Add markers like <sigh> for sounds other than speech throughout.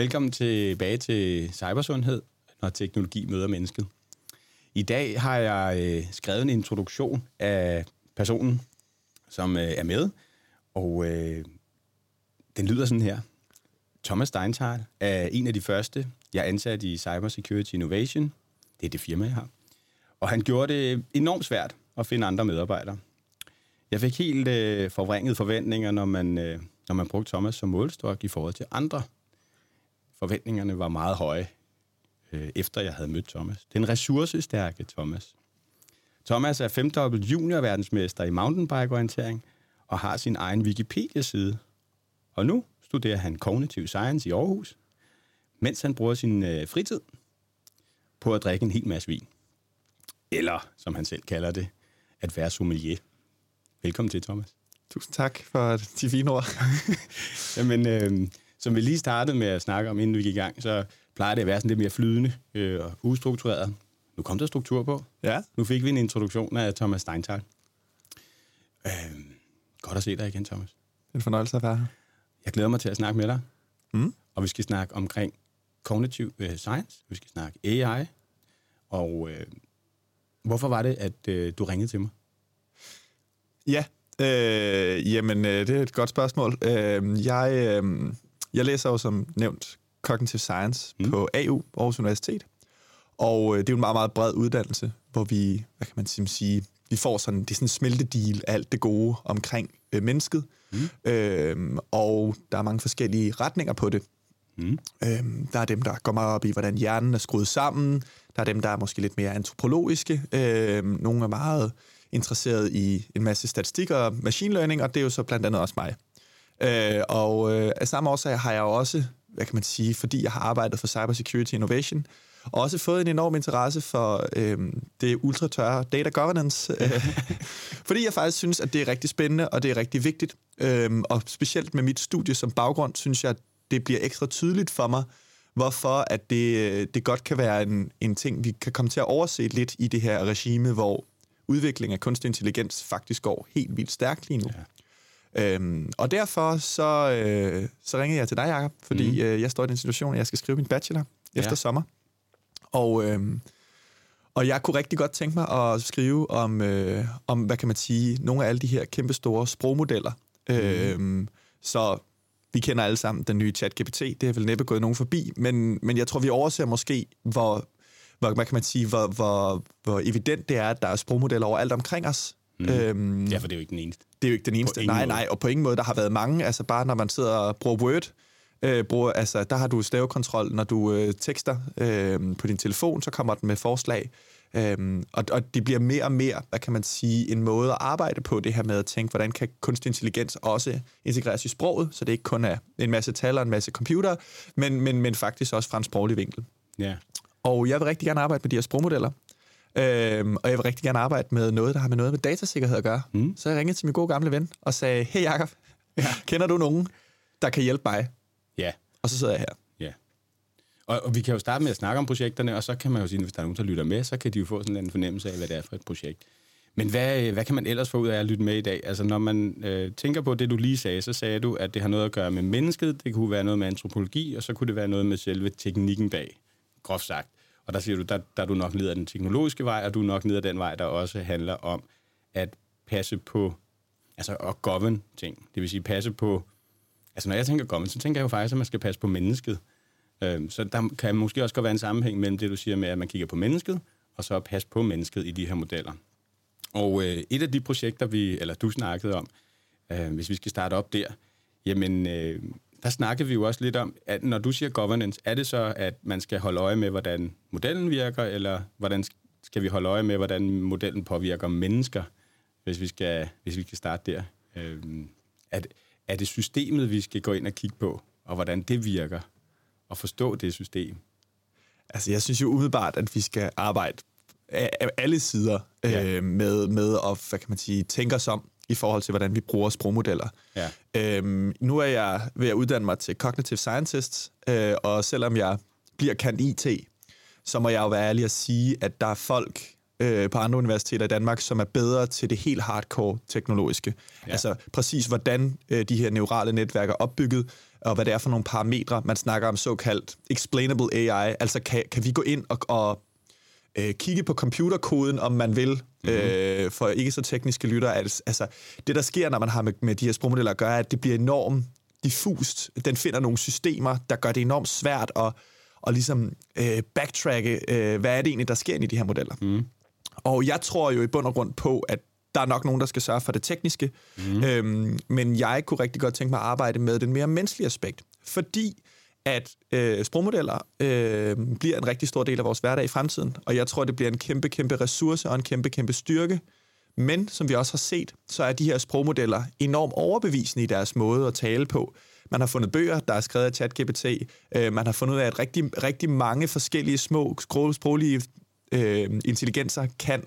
Velkommen tilbage til Cybersundhed, når teknologi møder mennesket. I dag har jeg øh, skrevet en introduktion af personen, som øh, er med, og øh, den lyder sådan her. Thomas Steinthal er en af de første, jeg ansatte i Cybersecurity Innovation. Det er det firma, jeg har. Og han gjorde det enormt svært at finde andre medarbejdere. Jeg fik helt øh, forvrænget forventninger, når man, øh, når man brugte Thomas som målstok i forhold til andre. Forventningerne var meget høje, øh, efter jeg havde mødt Thomas. Den ressourcestærke Thomas. Thomas er femdobbelt juniorverdensmester i mountainbike-orientering og har sin egen Wikipedia-side. Og nu studerer han Cognitive Science i Aarhus, mens han bruger sin øh, fritid på at drikke en hel masse vin. Eller, som han selv kalder det, at være sommelier. Velkommen til, Thomas. Tusind tak for de fine ord. <laughs> Jamen, øh, som vi lige startede med at snakke om, inden vi gik i gang, så plejer det at være sådan lidt mere flydende øh, og ustruktureret. Nu kom der struktur på. Ja. Nu fik vi en introduktion af Thomas Steinthal. Øh, godt at se dig igen, Thomas. Det er en fornøjelse at være her. Jeg glæder mig til at snakke med dig. Mm. Og vi skal snakke omkring cognitive øh, science. Vi skal snakke AI. Og øh, hvorfor var det, at øh, du ringede til mig? Ja, øh, jamen øh, det er et godt spørgsmål. Øh, jeg, øh, jeg læser jo som nævnt Cognitive Science mm. på AU, Aarhus Universitet. Og øh, det er jo en meget, meget bred uddannelse, hvor vi, hvad kan man sige, vi får sådan, det er sådan en smeltedeal af alt det gode omkring øh, mennesket. Mm. Øh, og der er mange forskellige retninger på det. Mm. Øhm, der er dem, der går meget op i, hvordan hjernen er skruet sammen. Der er dem, der er måske lidt mere antropologiske. Øhm, nogle er meget interesseret i en masse statistik og machine learning, og det er jo så blandt andet også mig. Øh, og øh, af samme årsag har jeg jo også, hvad kan man sige, fordi jeg har arbejdet for Cybersecurity Innovation, også fået en enorm interesse for øh, det ultratørre data governance, øh, <laughs> <laughs> fordi jeg faktisk synes, at det er rigtig spændende, og det er rigtig vigtigt. Øh, og specielt med mit studie som baggrund, synes jeg, at det bliver ekstra tydeligt for mig, hvorfor at det, det godt kan være en, en ting, vi kan komme til at overse lidt i det her regime, hvor udvikling af kunstig intelligens faktisk går helt vildt stærkt lige nu. Ja. Øhm, og derfor så, øh, så ringede jeg til dig, Jacob, fordi mm. øh, jeg står i den situation, at jeg skal skrive min bachelor efter ja. sommer. Og, øh, og jeg kunne rigtig godt tænke mig at skrive om, øh, om, hvad kan man sige, nogle af alle de her kæmpe store sprogmodeller. Mm. Øh, så vi kender alle sammen den nye chat-GPT, det er vel næppe gået nogen forbi, men, men jeg tror, vi overser måske, hvor, hvor, hvad kan man sige, hvor, hvor, hvor evident det er, at der er sprogmodeller overalt omkring os. Mm. Øhm, ja, for det er jo ikke den eneste. Det er jo ikke den eneste. Nej, nej, og på ingen måde, der har været mange. Altså bare når man sidder og bruger Word, øh, bruger, altså, der har du stavekontrol, når du øh, tekster øh, på din telefon, så kommer den med forslag. Øhm, og, og det bliver mere og mere, hvad kan man sige, en måde at arbejde på det her med at tænke, hvordan kan kunstig intelligens også integreres i sproget, så det ikke kun er en masse tal og en masse computer, men, men, men faktisk også fra en sproglig vinkel. Ja. Og jeg vil rigtig gerne arbejde med de her sprogmodeller. Øhm, og jeg vil rigtig gerne arbejde med noget, der har med noget med datasikkerhed at gøre. Mm. Så jeg ringede til min gode gamle ven og sagde, hey Jacob, ja. <laughs> kender du nogen, der kan hjælpe mig? Ja. Og så sidder jeg her. Ja. Og, og vi kan jo starte med at snakke om projekterne, og så kan man jo sige, hvis der er nogen, der lytter med, så kan de jo få sådan en fornemmelse af, hvad det er for et projekt. Men hvad, hvad kan man ellers få ud af at lytte med i dag? Altså, når man øh, tænker på det, du lige sagde, så sagde du, at det har noget at gøre med mennesket, det kunne være noget med antropologi, og så kunne det være noget med selve teknikken bag, groft sagt. Og der siger du, der, der er du nok ned ad den teknologiske vej, og du er nok ned ad den vej, der også handler om at passe på, altså at govern ting. Det vil sige passe på, altså når jeg tænker govern, så tænker jeg jo faktisk, at man skal passe på mennesket. Øhm, så der kan måske også godt være en sammenhæng mellem det, du siger med, at man kigger på mennesket, og så passe på mennesket i de her modeller. Og øh, et af de projekter, vi, eller du snakkede om, øh, hvis vi skal starte op der, jamen, øh, der snakkede vi jo også lidt om, at når du siger governance, er det så, at man skal holde øje med, hvordan modellen virker, eller hvordan skal vi holde øje med, hvordan modellen påvirker mennesker, hvis vi skal, hvis vi skal starte der? Øh, er, det, er det systemet, vi skal gå ind og kigge på, og hvordan det virker, og forstå det system? Altså, jeg synes jo umiddelbart, at vi skal arbejde af alle sider ja. øh, med, med at hvad kan man sige, tænke os om i forhold til, hvordan vi bruger sprogmodeller. Ja. Øhm, nu er jeg ved at uddanne mig til Cognitive Scientist, øh, og selvom jeg bliver kant IT, så må jeg jo være ærlig at sige, at der er folk øh, på andre universiteter i Danmark, som er bedre til det helt hardcore teknologiske. Ja. Altså præcis, hvordan øh, de her neurale netværk er opbygget, og hvad det er for nogle parametre. Man snakker om såkaldt explainable AI. Altså kan, kan vi gå ind og, og øh, kigge på computerkoden, om man vil, mm-hmm. øh, for ikke så tekniske lytter. Altså, det, der sker, når man har med, med de her sprogmodeller at gøre, er, at det bliver enormt diffust. Den finder nogle systemer, der gør det enormt svært at, at ligesom, øh, backtracke, øh, hvad er det egentlig, der sker i de her modeller. Mm. Og jeg tror jo i bund og grund på, at der er nok nogen, der skal sørge for det tekniske, mm. øhm, men jeg kunne rigtig godt tænke mig at arbejde med den mere menneskelige aspekt, fordi at øh, sprogmodeller øh, bliver en rigtig stor del af vores hverdag i fremtiden, og jeg tror, det bliver en kæmpe, kæmpe ressource og en kæmpe, kæmpe styrke. Men som vi også har set, så er de her sprogmodeller enormt overbevisende i deres måde at tale på. Man har fundet bøger, der er skrevet af ChatGPT. Øh, man har fundet ud af, at rigtig, rigtig mange forskellige små sproglige øh, intelligenser kan,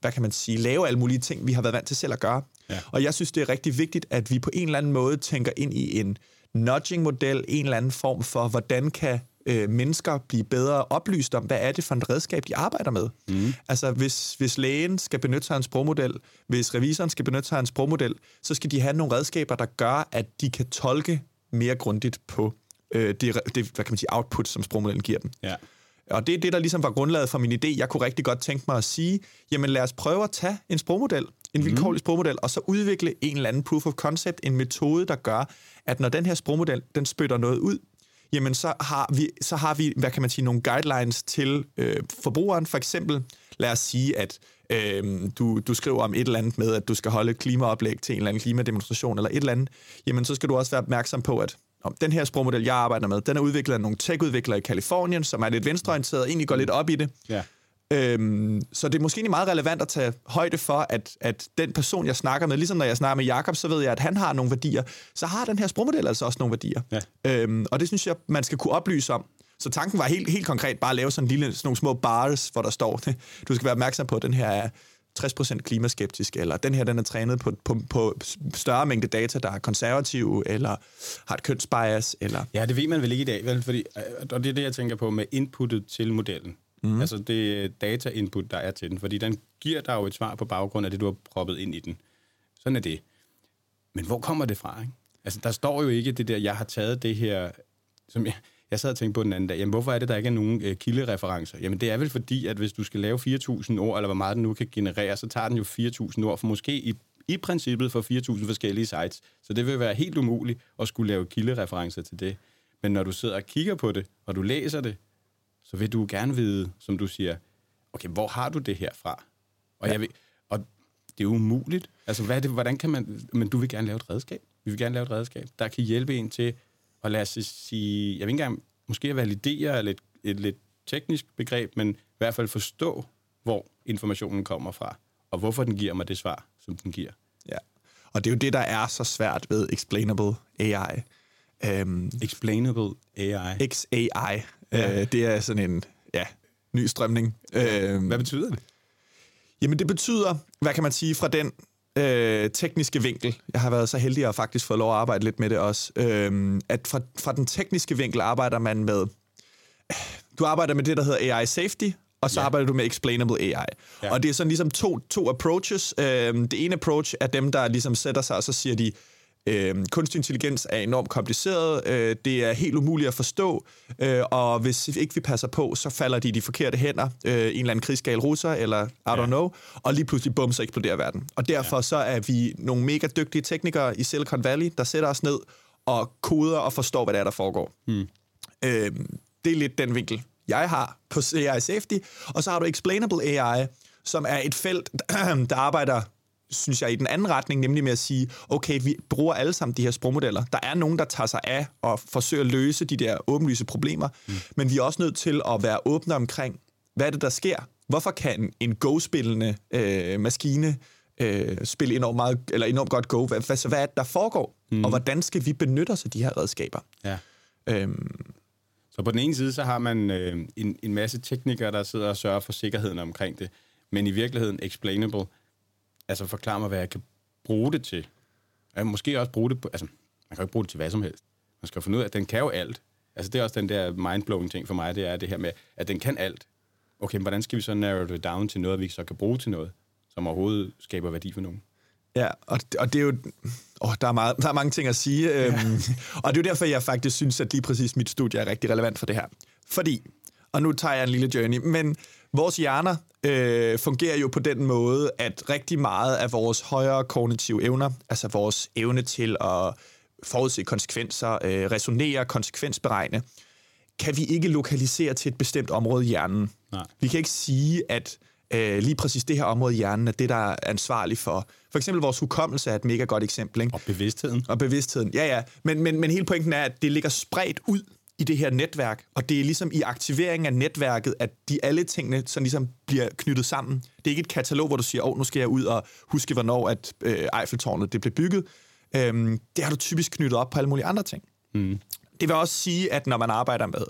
hvad kan man sige, lave alle mulige ting, vi har været vant til selv at gøre. Ja. Og jeg synes, det er rigtig vigtigt, at vi på en eller anden måde tænker ind i en nudging-model, en eller anden form for, hvordan kan øh, mennesker blive bedre oplyst om, hvad er det for et redskab, de arbejder med. Mm. Altså, hvis, hvis lægen skal benytte sig af en sprogmodel, hvis revisoren skal benytte sig af en sprogmodel, så skal de have nogle redskaber, der gør, at de kan tolke mere grundigt på øh, det, det, hvad kan man sige, output, som sprogmodellen giver dem. Ja. Og det er det, der ligesom var grundlaget for min idé. Jeg kunne rigtig godt tænke mig at sige, jamen lad os prøve at tage en sprogmodel, en vilkårlig mm. sprogmodel, og så udvikle en eller anden proof of concept, en metode, der gør, at når den her sprogmodel, den spytter noget ud, jamen så har vi, så har vi hvad kan man sige, nogle guidelines til øh, forbrugeren. For eksempel, lad os sige, at øh, du, du skriver om et eller andet med, at du skal holde et klimaoplæg til en eller anden klimademonstration eller et eller andet, jamen så skal du også være opmærksom på, at den her sprogmodel, jeg arbejder med, den er udviklet af nogle tech-udviklere i Kalifornien, som er lidt venstreorienteret, egentlig går lidt op i det. Ja. Øhm, så det er måske meget relevant at tage højde for, at, at den person, jeg snakker med, ligesom når jeg snakker med Jakob, så ved jeg, at han har nogle værdier. Så har den her sprogmodel altså også nogle værdier. Ja. Øhm, og det synes jeg, man skal kunne oplyse om. Så tanken var helt, helt konkret bare at lave sådan, en lille, sådan nogle små bars, hvor der står, <laughs> du skal være opmærksom på, at den her er 60% klimaskeptisk, eller den her den er trænet på, på, på større mængde data, der er konservative, eller har et kønsbias, eller... Ja, det ved man vel ikke i dag, vel? Fordi, øh, og det er det, jeg tænker på med inputtet til modellen. Mm. Altså det data-input, der er til den, fordi den giver dig jo et svar på baggrund af det, du har proppet ind i den. Sådan er det. Men hvor kommer det fra, ikke? Altså, der står jo ikke det der, jeg har taget det her, som jeg, jeg sad og tænkte på den anden dag, jamen hvorfor er det, der ikke er nogen øh, kildereferencer? Jamen det er vel fordi, at hvis du skal lave 4.000 ord, eller hvor meget den nu kan generere, så tager den jo 4.000 ord, for måske i, i princippet for 4.000 forskellige sites. Så det vil være helt umuligt at skulle lave kildereferencer til det. Men når du sidder og kigger på det, og du læser det, så vil du gerne vide, som du siger, okay, hvor har du det her fra? Og, ja. jeg vil, og det er umuligt. Altså, hvad er det, hvordan kan man... Men du vil gerne lave et redskab. Vi vil gerne lave et redskab, der kan hjælpe en til at lade os sige... Jeg vil ikke engang måske validere et, et, et lidt teknisk begreb, men i hvert fald forstå, hvor informationen kommer fra, og hvorfor den giver mig det svar, som den giver. Ja, og det er jo det, der er så svært ved explainable AI. Um, øhm, explainable AI. XAI. Ja. Øh, det er sådan en ja, ny strømning. Ja. Øh, hvad betyder det? Jamen det betyder, hvad kan man sige, fra den øh, tekniske vinkel, jeg har været så heldig at faktisk få lov at arbejde lidt med det også, øh, at fra, fra den tekniske vinkel arbejder man med, du arbejder med det, der hedder AI safety, og så ja. arbejder du med explainable AI. Ja. Og det er sådan ligesom to, to approaches. Øh, det ene approach er dem, der ligesom sætter sig, og så siger de, Øh, kunstig intelligens er enormt kompliceret, øh, det er helt umuligt at forstå, øh, og hvis ikke vi passer på, så falder de i de forkerte hænder, øh, en eller anden krigsgal russer, eller I don't ja. know, og lige pludselig bum, så eksploderer verden. Og derfor ja. så er vi nogle mega dygtige teknikere i Silicon Valley, der sætter os ned og koder og forstår, hvad der er, der foregår. Hmm. Øh, det er lidt den vinkel, jeg har på AI Safety. Og så har du Explainable AI, som er et felt, <clears throat> der arbejder synes jeg, i den anden retning, nemlig med at sige, okay, vi bruger alle sammen de her sprogmodeller. Der er nogen, der tager sig af og forsøger at løse de der åbenlyse problemer, mm. men vi er også nødt til at være åbne omkring, hvad er det, der sker? Hvorfor kan en Go-spillende øh, maskine øh, spille enormt, meget, eller enormt godt Go? Hvad, hvad, hvad er det, der foregår? Mm. Og hvordan skal vi benytte os af de her redskaber? Ja. Øhm, så på den ene side, så har man øh, en, en masse teknikere, der sidder og sørger for sikkerheden omkring det, men i virkeligheden explainable – altså forklare mig, hvad jeg kan bruge det til. Jeg måske også bruge det på, altså, man kan jo ikke bruge det til hvad som helst. Man skal finde ud af, at den kan jo alt. Altså, det er også den der mindblowing ting for mig, det er det her med, at den kan alt. okay, hvordan skal vi så narrow det down til noget, vi så kan bruge til noget, som overhovedet skaber værdi for nogen? Ja, og, og det er jo... Åh, der, er meget, der er mange ting at sige. Ja. Øhm, <laughs> og det er jo derfor, jeg faktisk synes, at lige præcis mit studie er rigtig relevant for det her. Fordi, og nu tager jeg en lille journey, men vores hjerner øh, fungerer jo på den måde, at rigtig meget af vores højere kognitive evner, altså vores evne til at forudse konsekvenser, øh, resonere, konsekvensberegne, kan vi ikke lokalisere til et bestemt område i hjernen. Nej. Vi kan ikke sige, at øh, lige præcis det her område i hjernen er det, der er ansvarlig for. For eksempel vores hukommelse er et mega godt eksempel. Ikke? Og bevidstheden. Og bevidstheden, ja ja. Men, men, men hele pointen er, at det ligger spredt ud i det her netværk, og det er ligesom i aktiveringen af netværket, at de alle tingene sådan ligesom bliver knyttet sammen. Det er ikke et katalog, hvor du siger, åh, oh, nu skal jeg ud og huske, hvornår at øh, Eiffeltårnet det blev bygget. Øhm, det har du typisk knyttet op på alle mulige andre ting. Mm. Det vil også sige, at når man arbejder med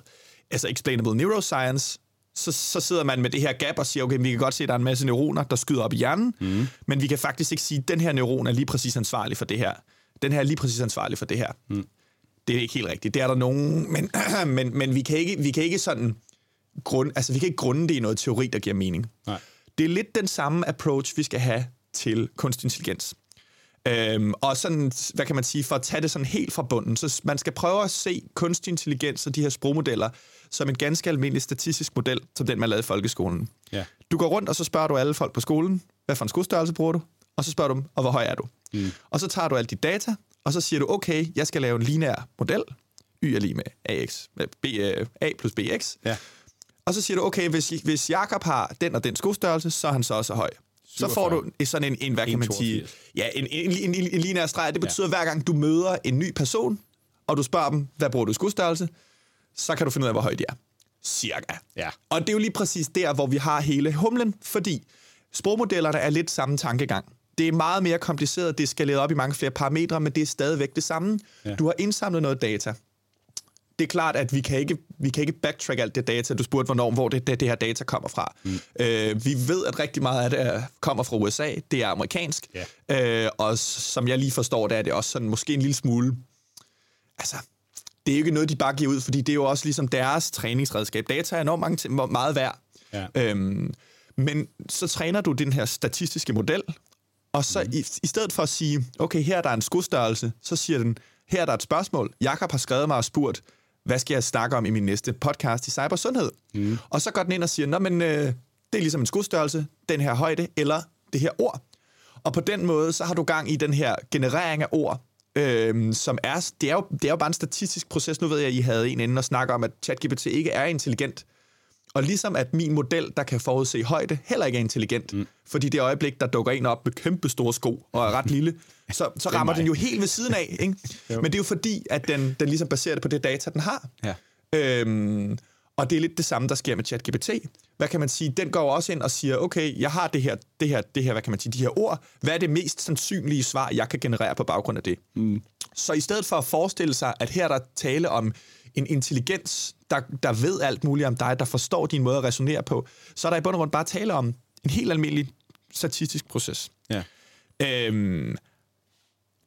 altså explainable neuroscience, så, så sidder man med det her gap og siger, okay, vi kan godt se, at der er en masse neuroner, der skyder op i hjernen, mm. men vi kan faktisk ikke sige, at den her neuron er lige præcis ansvarlig for det her. Den her er lige præcis ansvarlig for det her. Mm. Det er ikke helt rigtigt. Det er der nogen, men, <clears throat> men, men vi, kan ikke, vi kan ikke sådan grund, altså vi kan ikke grunde det i noget teori, der giver mening. Nej. Det er lidt den samme approach, vi skal have til kunstig intelligens. Øhm, og sådan, hvad kan man sige, for at tage det sådan helt fra bunden, så man skal prøve at se kunstig intelligens og de her sprogmodeller som en ganske almindelig statistisk model, som den, man lavede i folkeskolen. Ja. Du går rundt, og så spørger du alle folk på skolen, hvad for en skostørrelse bruger du? Og så spørger du dem, og hvor høj er du? Mm. Og så tager du alt dit data, og så siger du, okay, jeg skal lave en lineær model, y er lige med AX, B, uh, A plus BX. Ja. Og så siger du, okay, hvis, hvis Jakob har den og den skostørrelse, så er han så også høj. Så får du sådan en, en hvad kan man sige, ja, en, en, en, en, en lineær streg. Det betyder, ja. hver gang du møder en ny person, og du spørger dem, hvad bruger du i skostørrelse, så kan du finde ud af, hvor højt de er. Cirka. Ja. Og det er jo lige præcis der, hvor vi har hele humlen, fordi sprogmodellerne er lidt samme tankegang. Det er meget mere kompliceret, det er skaleret op i mange flere parametre, men det er stadigvæk det samme. Ja. Du har indsamlet noget data. Det er klart, at vi kan ikke, vi kan ikke backtrack alt det data. Du spurgte, hvornår, hvor det, det, det her data kommer fra. Mm. Øh, vi ved, at rigtig meget af det kommer fra USA. Det er amerikansk. Ja. Øh, og som jeg lige forstår det, er det også sådan måske en lille smule... Altså, det er jo ikke noget, de bare giver ud, fordi det er jo også ligesom deres træningsredskab. Data er enormt mange, meget værd. Ja. Øhm, men så træner du den her statistiske model, og så mm. i, i stedet for at sige, okay, her er der en skudstørrelse, så siger den, her er der et spørgsmål. Jakob har skrevet mig og spurgt, hvad skal jeg snakke om i min næste podcast i cybersundhed? Mm. Og så går den ind og siger, nå, men øh, det er ligesom en skudstørrelse, den her højde, eller det her ord. Og på den måde, så har du gang i den her generering af ord, øhm, som er, det er, jo, det er jo bare en statistisk proces. Nu ved jeg, at I havde en inden og snakke om, at ChatGPT ikke er intelligent. Og ligesom at min model, der kan forudse højde, heller ikke er intelligent. Mm. Fordi det øjeblik, der dukker en op med kæmpe store sko og er ret <laughs> lille, så, så rammer den jo helt ved siden af. Ikke? Men det er jo fordi, at den, den ligesom baserer det på det data, den har. Ja. Øhm, og det er lidt det samme, der sker med ChatGPT. Hvad kan man sige? Den går også ind og siger, okay, jeg har det her, det her, det her, hvad kan man sige, de her ord. Hvad er det mest sandsynlige svar, jeg kan generere på baggrund af det? Mm. Så i stedet for at forestille sig, at her er der tale om en intelligens, der, der ved alt muligt om dig, der forstår din måde at resonere på, så er der i bund og grund bare tale om en helt almindelig statistisk proces. Ja. Øhm,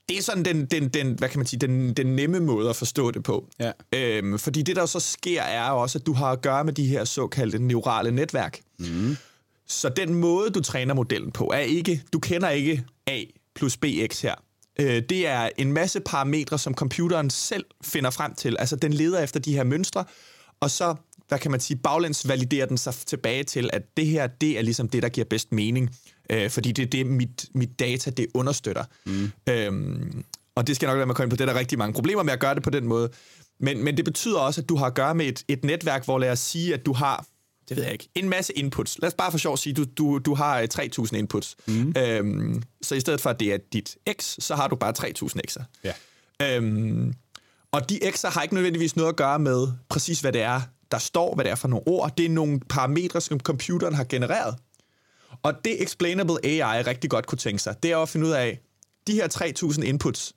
det er sådan den, den, den, hvad kan man sige, den, den nemme måde at forstå det på. Ja. Øhm, fordi det, der så sker, er også, at du har at gøre med de her såkaldte neurale netværk. Mm. Så den måde, du træner modellen på, er ikke, du kender ikke A plus BX her. Øh, det er en masse parametre, som computeren selv finder frem til. Altså, den leder efter de her mønstre, og så, hvad kan man sige, baglæns validerer den sig tilbage til, at det her, det er ligesom det, der giver bedst mening. Øh, fordi det er det, mit, mit data, det understøtter. Mm. Øhm, og det skal nok være med at komme på. Det er der rigtig mange problemer med at gøre det på den måde. Men, men det betyder også, at du har at gøre med et, et netværk, hvor lad os sige, at du har det ved jeg ikke, en masse inputs. Lad os bare for sjov sige, du, du, du har 3.000 inputs. Mm. Øhm, så i stedet for, at det er dit x, så har du bare 3.000 x'er. Ja. Øhm, og de x'er har ikke nødvendigvis noget at gøre med præcis, hvad det er, der står, hvad det er for nogle ord. Det er nogle parametre, som computeren har genereret. Og det Explainable AI rigtig godt kunne tænke sig, det er at finde ud af, de her 3.000 inputs,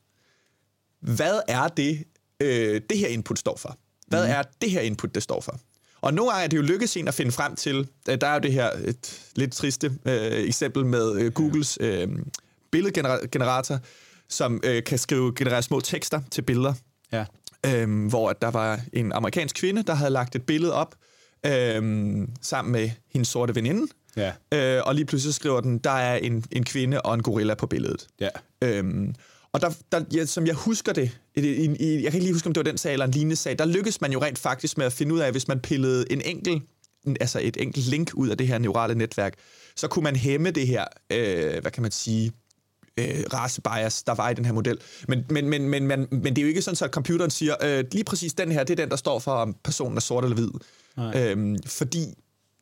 hvad er det, øh, det her input står for? Hvad mm. er det her input, det står for? Og nogle gange er det jo lykkedes en at finde frem til, øh, der er jo det her et lidt triste øh, eksempel med øh, Googles øh, billedgenerator, som øh, kan skrive generere små tekster til billeder. Ja. Øh, hvor der var en amerikansk kvinde, der havde lagt et billede op øh, sammen med hendes sorte veninde. Ja. Øh, og lige pludselig skriver den, der er en, en kvinde og en gorilla på billedet. Ja. Øhm, og der, der, ja, som jeg husker det, i, i, i, jeg kan ikke lige huske, om det var den sag eller en lignende sag, der lykkedes man jo rent faktisk med at finde ud af, at hvis man pillede en enkelt, altså et enkelt link ud af det her neurale netværk, så kunne man hæmme det her, øh, hvad kan man sige, øh, racebias, der var i den her model. Men, men, men, men, men, men det er jo ikke sådan, at computeren siger, øh, lige præcis den her, det er den, der står for, om personen er sort eller hvid. Øhm, fordi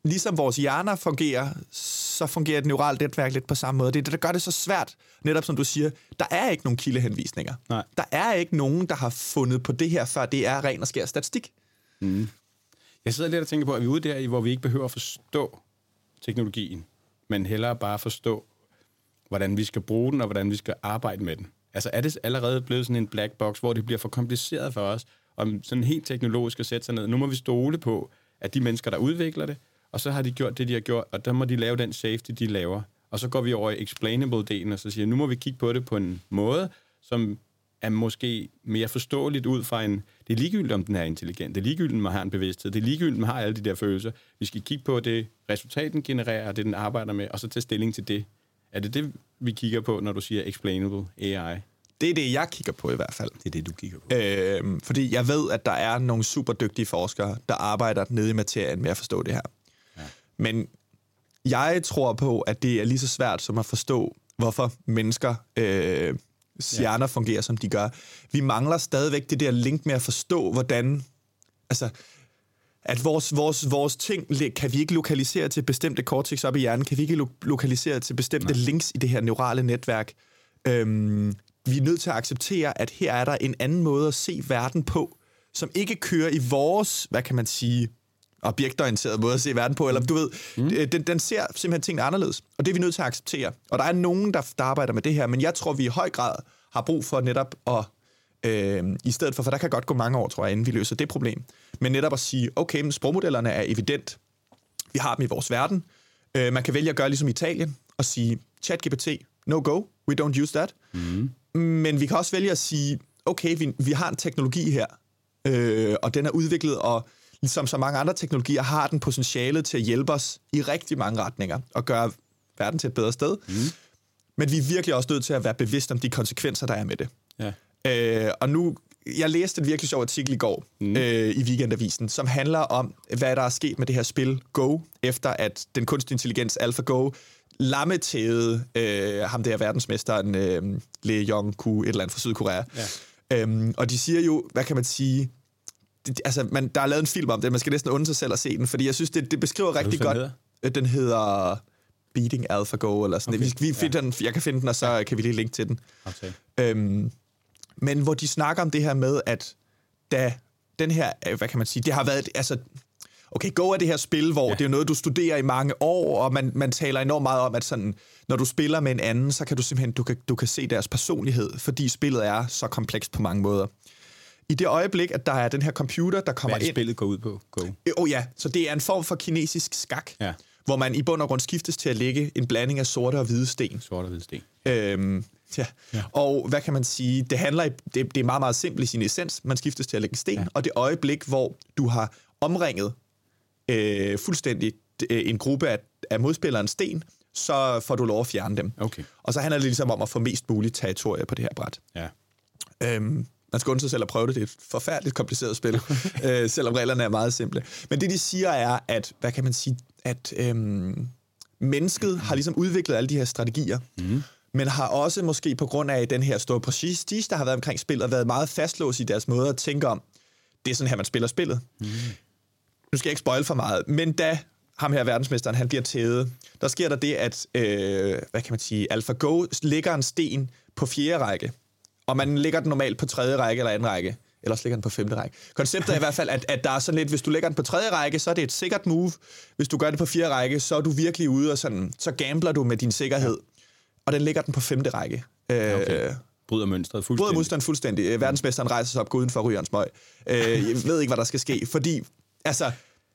ligesom vores hjerner fungerer, så fungerer et neuralt netværk lidt på samme måde. Det er det, der gør det så svært, netop som du siger, der er ikke nogen kildehenvisninger. Nej. Der er ikke nogen, der har fundet på det her, før det er ren og skær statistik. Jeg sidder lidt og tænker på, at vi er ude der, i, hvor vi ikke behøver at forstå teknologien, men hellere bare forstå, hvordan vi skal bruge den, og hvordan vi skal arbejde med den. Altså er det allerede blevet sådan en black box, hvor det bliver for kompliceret for os, om sådan helt teknologisk at sætte sig ned. Nu må vi stole på, at de mennesker, der udvikler det, og så har de gjort det, de har gjort, og der må de lave den safety, de laver. Og så går vi over i explainable-delen, og så siger, nu må vi kigge på det på en måde, som er måske mere forståeligt ud fra en... Det er ligegyldigt, om den er intelligent. Det er ligegyldigt, om man har en bevidsthed. Det er ligegyldigt, om man har alle de der følelser. Vi skal kigge på det, resultaten genererer, det den arbejder med, og så tage stilling til det. Er det det, vi kigger på, når du siger explainable AI? Det er det, jeg kigger på i hvert fald. Det er det, du kigger på. Øhm, fordi jeg ved, at der er nogle super dygtige forskere, der arbejder nede i materien med at forstå det her. Ja. Men jeg tror på, at det er lige så svært som at forstå, hvorfor mennesker øh, hjerner ja. fungerer, som de gør. Vi mangler stadigvæk det der link med at forstå, hvordan... Altså, at vores, vores, vores ting kan vi ikke lokalisere til bestemte cortex op i hjernen, kan vi ikke lo- lokalisere til bestemte Nej. links i det her neurale netværk. Øhm, vi er nødt til at acceptere, at her er der en anden måde at se verden på, som ikke kører i vores, hvad kan man sige, objektorienteret måde at se verden på, eller du ved, mm. den, den ser simpelthen tingene anderledes, og det er vi nødt til at acceptere. Og der er nogen, der, der arbejder med det her, men jeg tror, vi i høj grad har brug for netop at, øh, i stedet for, for der kan godt gå mange år, tror jeg, inden vi løser det problem, men netop at sige, okay, men sprogmodellerne er evident, vi har dem i vores verden, øh, man kan vælge at gøre ligesom Italien, og sige, ChatGPT, no go, we don't use that, mm. men vi kan også vælge at sige, okay, vi, vi har en teknologi her, øh, og den er udviklet, og ligesom så mange andre teknologier, har den potentialet til at hjælpe os i rigtig mange retninger og gøre verden til et bedre sted. Mm. Men vi er virkelig også nødt til at være bevidste om de konsekvenser, der er med det. Ja. Øh, og nu, jeg læste en virkelig sjov artikel i går mm. øh, i Weekendavisen, som handler om, hvad der er sket med det her spil Go, efter at den kunstig intelligens AlphaGo lammetævede øh, ham der verdensmesteren øh, Le Yong-ku, et eller andet fra Sydkorea. Ja. Øhm, og de siger jo, hvad kan man sige, det, altså, man, der er lavet en film om det, man skal næsten undre sig selv at se den, fordi jeg synes, det, det beskriver rigtig godt. Hedder? Den hedder Beating AlphaGo, eller sådan okay. Vi, vi finder ja. den, jeg kan finde den, og så kan vi lige linke til den. Okay. Øhm, men hvor de snakker om det her med, at da den her, hvad kan man sige, det har været, altså, okay, Go er det her spil, hvor ja. det er noget, du studerer i mange år, og man, man taler enormt meget om, at sådan, når du spiller med en anden, så kan du simpelthen, du kan, du kan se deres personlighed, fordi spillet er så komplekst på mange måder i det øjeblik, at der er den her computer, der kommer Hvad er ind... spillet går ud på? Go. Oh ja, så det er en form for kinesisk skak, Ja. hvor man i bund og grund skiftes til at lægge en blanding af sorte og hvide sten. Sort og hvid sten. Øhm, ja. ja. Og hvad kan man sige? Det handler det, det er meget, meget simpelt i sin essens. Man skiftes til at lægge sten, ja. og det øjeblik, hvor du har omringet øh, fuldstændig øh, en gruppe af, af modspillerens sten, så får du lov at fjerne dem. Okay. Og så handler det ligesom om at få mest muligt territorie på det her bræt. Ja. Øhm, man skal undre sig selv at prøve det. Det er et forfærdeligt kompliceret spil, <laughs> øh, selvom reglerne er meget simple. Men det, de siger, er, at, hvad kan man sige, at øhm, mennesket har ligesom udviklet alle de her strategier, mm. Men har også måske på grund af den her store prestige, der har været omkring spillet, været meget fastlåst i deres måde at tænke om, det er sådan her, man spiller spillet. Mm. Nu skal jeg ikke spoil for meget, men da ham her verdensmesteren, han bliver tædet, der sker der det, at, øh, hvad kan man sige, AlphaGo lægger en sten på fjerde række, og man lægger den normalt på tredje række eller anden række. Ellers ligger den på femte række. Konceptet er i hvert fald, at, at der er sådan lidt, hvis du lægger den på tredje række, så er det et sikkert move. Hvis du gør det på fjerde række, så er du virkelig ude, og sådan, så gambler du med din sikkerhed. Og den ligger den på femte række. Øh, Okay. Bryder mønstret fuldstændig. Bryder modstand fuldstændig. Øh, Verdensmesteren rejser sig op, går uden for rygerens møg. Øh, jeg ved ikke, hvad der skal ske, fordi altså,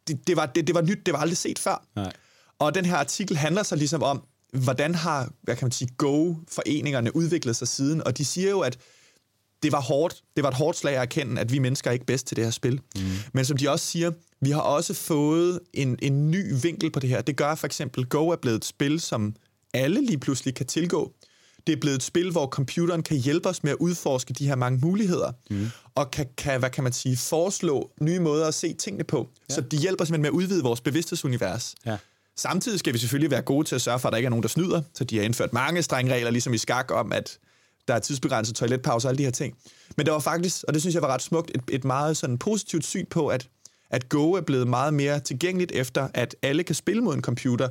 det, det, var, det, det var nyt, det var aldrig set før. Nej. Og den her artikel handler så ligesom om, hvordan har, hvad kan man sige, Go-foreningerne udviklet sig siden, og de siger jo, at det var hårdt. Det var et hårdt slag at erkende, at vi mennesker er ikke bedst til det her spil. Mm. Men som de også siger, vi har også fået en, en ny vinkel på det her. Det gør for eksempel, Go er blevet et spil, som alle lige pludselig kan tilgå. Det er blevet et spil, hvor computeren kan hjælpe os med at udforske de her mange muligheder, mm. og kan, kan, hvad kan man sige, foreslå nye måder at se tingene på. Ja. Så de hjælper simpelthen med at udvide vores bevidsthedsunivers. Ja. Samtidig skal vi selvfølgelig være gode til at sørge for, at der ikke er nogen, der snyder. Så de har indført mange strenge regler, ligesom i skak, om at der er tidsbegrænset toiletpause og alle de her ting. Men det var faktisk, og det synes jeg var ret smukt, et, et meget sådan positivt syn på, at, at Go er blevet meget mere tilgængeligt efter, at alle kan spille mod en computer,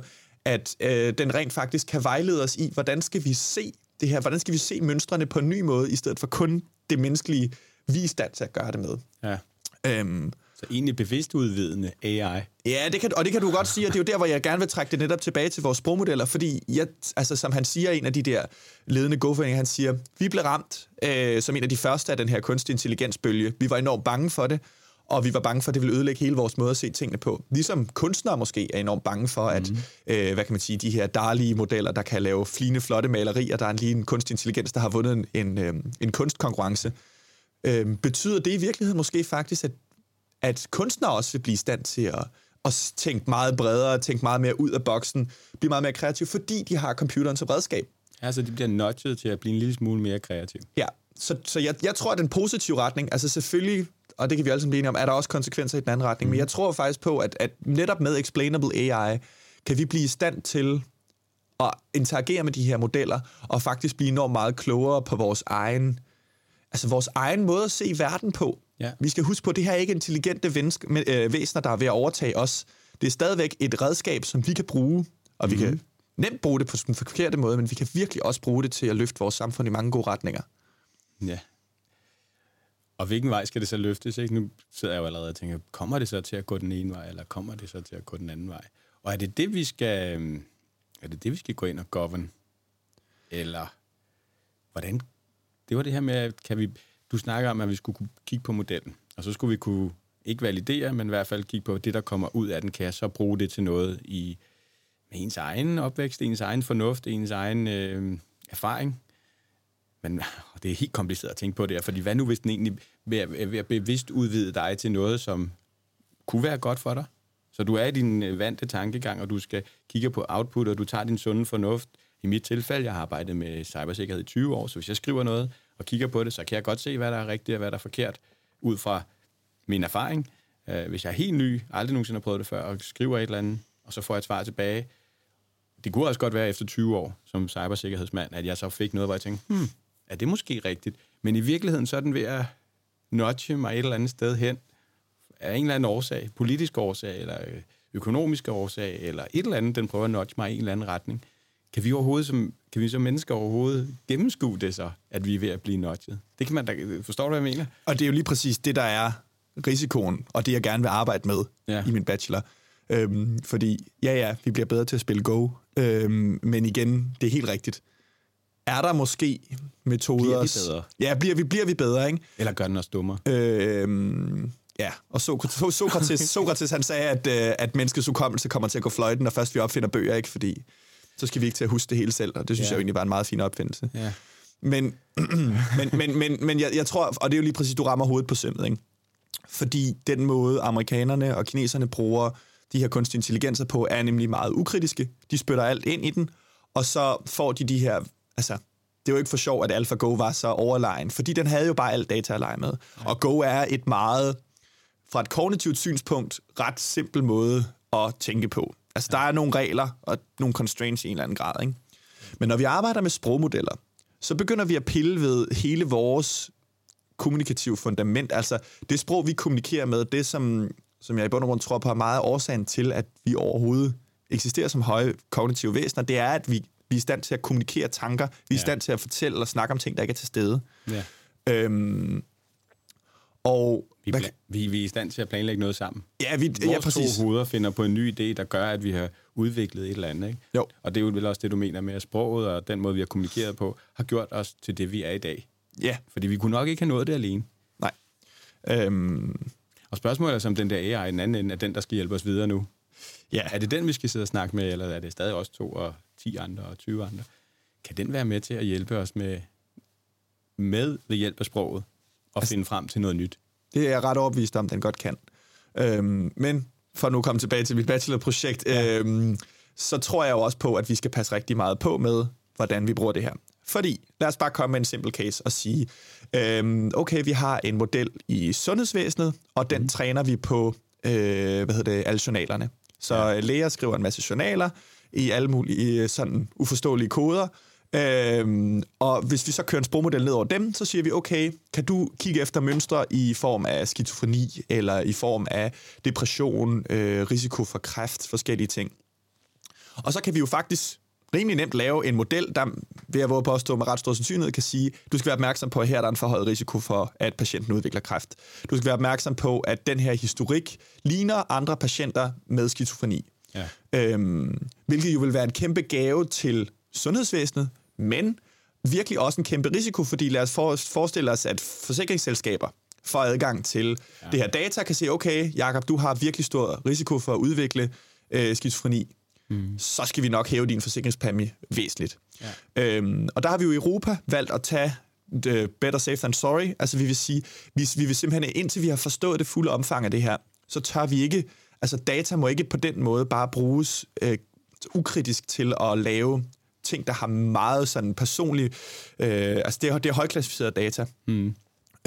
at øh, den rent faktisk kan vejlede os i, hvordan skal vi se det her, hvordan skal vi se mønstrene på en ny måde, i stedet for kun det menneskelige, vi er i stand til at gøre det med. Ja. Øhm, så egentlig bevidst udvidende AI. Ja, det kan, og det kan du godt sige, og det er jo der, hvor jeg gerne vil trække det netop tilbage til vores sprogmodeller, fordi jeg, altså, som han siger, en af de der ledende go han siger, vi blev ramt øh, som en af de første af den her kunstig intelligensbølge. Vi var enormt bange for det, og vi var bange for, at det ville ødelægge hele vores måde at se tingene på. Ligesom kunstnere måske er enormt bange for, at, mm. øh, hvad kan man sige, de her darlige modeller, der kan lave fine, flotte malerier, der er lige en kunstig intelligens, der har vundet en, en, øh, en kunstkonkurrence. Øh, betyder det i virkeligheden måske faktisk, at at kunstnere også vil blive i stand til at, at tænke meget bredere, tænke meget mere ud af boksen, blive meget mere kreativ, fordi de har computeren som redskab. Altså, de bliver nudget til at blive en lille smule mere kreativ. Ja, så, så jeg, jeg tror, at den positive retning, altså selvfølgelig, og det kan vi alle sammen blive enige om, er der også konsekvenser i den anden retning, mm. men jeg tror faktisk på, at, at netop med Explainable AI, kan vi blive i stand til at interagere med de her modeller, og faktisk blive enormt meget klogere på vores egen, altså vores egen måde at se verden på. Ja. Vi skal huske på, at det her er ikke intelligente vensk, øh, væsener, der er ved at overtage os. Det er stadigvæk et redskab, som vi kan bruge, og mm-hmm. vi kan mhm. nemt bruge det på den forkerte måde, men vi kan virkelig også bruge det til at løfte vores samfund i mange gode retninger. Ja. Og hvilken vej skal det så løftes? Ikke? Nu sidder jeg jo allerede og tænker, kommer det så til at gå den ene vej, eller kommer det så til at gå den anden vej? Og er det det, vi skal, øhm, er det det, vi skal gå ind og govern? Eller hvordan? Det var det her med, kan vi, du snakker om, at vi skulle kunne kigge på modellen, og så skulle vi kunne ikke validere, men i hvert fald kigge på det, der kommer ud af den, kan jeg så bruge det til noget i med ens egen opvækst, ens egen fornuft, ens egen øh, erfaring. Men <laughs> og det er helt kompliceret at tænke på det fordi hvad nu hvis den egentlig ved ved at bevidst udvide dig til noget, som kunne være godt for dig? Så du er i din øh, vante tankegang, og du skal kigge på output, og du tager din sunde fornuft. I mit tilfælde, jeg har arbejdet med cybersikkerhed i 20 år, så hvis jeg skriver noget, og kigger på det, så kan jeg godt se, hvad der er rigtigt og hvad der er forkert, ud fra min erfaring. Øh, hvis jeg er helt ny, aldrig nogensinde har prøvet det før, og skriver et eller andet, og så får jeg et svar tilbage, det kunne også godt være efter 20 år som cybersikkerhedsmand, at jeg så fik noget, hvor jeg tænkte, hmm, er det måske rigtigt? Men i virkeligheden så er den ved at notche mig et eller andet sted hen, af en eller anden årsag, politisk årsag, eller økonomisk årsag, eller et eller andet, den prøver at notche mig i en eller anden retning. Kan vi overhovedet som, kan vi som mennesker overhovedet gennemskue det så, at vi er ved at blive notchet? Det kan man da, forstår du, hvad jeg mener? Og det er jo lige præcis det, der er risikoen, og det jeg gerne vil arbejde med ja. i min bachelor. Øhm, fordi, ja ja, vi bliver bedre til at spille Go, øhm, men igen, det er helt rigtigt. Er der måske metoder... Bliver vi bedre? Ja, bliver vi, bliver vi bedre, ikke? Eller gør den os dummere? Øhm, ja, og Sokrates, <laughs> Sokrates, Sokrates han sagde, at, øh, at menneskets hukommelse kommer til at gå fløjten, når først vi opfinder bøger, ikke? Fordi så skal vi ikke til at huske det hele selv, og det synes ja. jeg egentlig er en meget fin opfindelse. Ja. Men, <clears throat> men, men, men, men jeg, jeg tror, og det er jo lige præcis, du rammer hovedet på sømmet, ikke? Fordi den måde, amerikanerne og kineserne bruger de her kunstige intelligenser på, er nemlig meget ukritiske. De spytter alt ind i den, og så får de de her... Altså, det jo ikke for sjov, at AlphaGo var så overlegen, fordi den havde jo bare alt data at lege med. Og Go er et meget, fra et kognitivt synspunkt, ret simpel måde at tænke på. Altså, der er nogle regler og nogle constraints i en eller anden grad, ikke? Men når vi arbejder med sprogmodeller, så begynder vi at pille ved hele vores kommunikative fundament. Altså, det sprog, vi kommunikerer med, det som, som jeg i bund og grund tror på, er meget årsagen til, at vi overhovedet eksisterer som høje kognitive væsener, det er, at vi, vi er i stand til at kommunikere tanker, vi er ja. i stand til at fortælle og snakke om ting, der ikke er til stede. Ja. Øhm, og vi, hvad, vi, vi er i stand til at planlægge noget sammen. Ja, vi, Vores ja, præcis. to hoveder finder på en ny idé, der gør, at vi har udviklet et eller andet. Ikke? Jo. Og det er jo vel også det, du mener med, at sproget og den måde, vi har kommunikeret på, har gjort os til det, vi er i dag. Ja. Fordi vi kunne nok ikke have nået det alene. Nej. Øhm. Og spørgsmålet er, som den der AI, den anden ende, er den, der skal hjælpe os videre nu. Ja. Er det den, vi skal sidde og snakke med, eller er det stadig også to og 10 andre og 20 andre? Kan den være med til at hjælpe os med med ved hjælp af sproget og altså, finde frem til noget nyt. Det er jeg ret overbevist om, den godt kan. Øhm, men for nu at komme tilbage til mit bachelorprojekt, ja. øhm, så tror jeg jo også på, at vi skal passe rigtig meget på med, hvordan vi bruger det her. Fordi, lad os bare komme med en simpel case og sige, øhm, okay, vi har en model i sundhedsvæsenet, og den mm. træner vi på, øh, hvad hedder det, alle journalerne. Så ja. læger skriver en masse journaler i alle mulige sådan uforståelige koder, Øhm, og hvis vi så kører en sprogmodel ned over dem, så siger vi, okay, kan du kigge efter mønstre i form af skizofreni, eller i form af depression, øh, risiko for kræft, forskellige ting. Og så kan vi jo faktisk rimelig nemt lave en model, der ved at våge påstå med ret stor sandsynlighed kan sige, du skal være opmærksom på, at her er der en forhøjet risiko for, at patienten udvikler kræft. Du skal være opmærksom på, at den her historik ligner andre patienter med skizofreni. Ja. Øhm, hvilket jo vil være en kæmpe gave til sundhedsvæsenet, men virkelig også en kæmpe risiko, fordi lad os forestille os, at forsikringsselskaber får adgang til ja. det her data, kan sige, okay, Jakob, du har virkelig stor risiko for at udvikle øh, skizofreni. Mm. Så skal vi nok hæve din forsikringspræmie væsentligt. Ja. Øhm, og der har vi jo i Europa valgt at tage the better safe than sorry. Altså vi vil sige, vi, vi vil simpelthen, indtil vi har forstået det fulde omfang af det her, så tør vi ikke, altså data må ikke på den måde bare bruges øh, ukritisk til at lave ting, der har meget sådan personlig... Øh, altså, det er, det er højklassificeret data. Mm.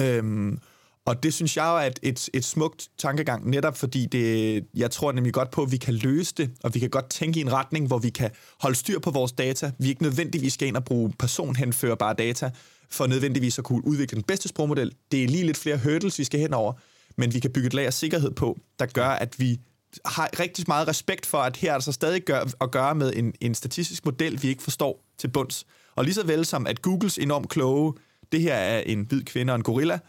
Øhm, og det synes jeg jo er et, et, et smukt tankegang, netop fordi det, jeg tror nemlig godt på, at vi kan løse det, og vi kan godt tænke i en retning, hvor vi kan holde styr på vores data. Vi ikke nødvendigvis skal ind og bruge personhenførbare data, for nødvendigvis at kunne udvikle den bedste sprogmodel. Det er lige lidt flere hurdles, vi skal hen over, men vi kan bygge et lag af sikkerhed på, der gør, at vi har rigtig meget respekt for, at her er der så stadig gør, at gøre med en, en statistisk model, vi ikke forstår til bunds. Og lige så vel som, at Googles enormt kloge, det her er en hvid kvinde og en gorilla,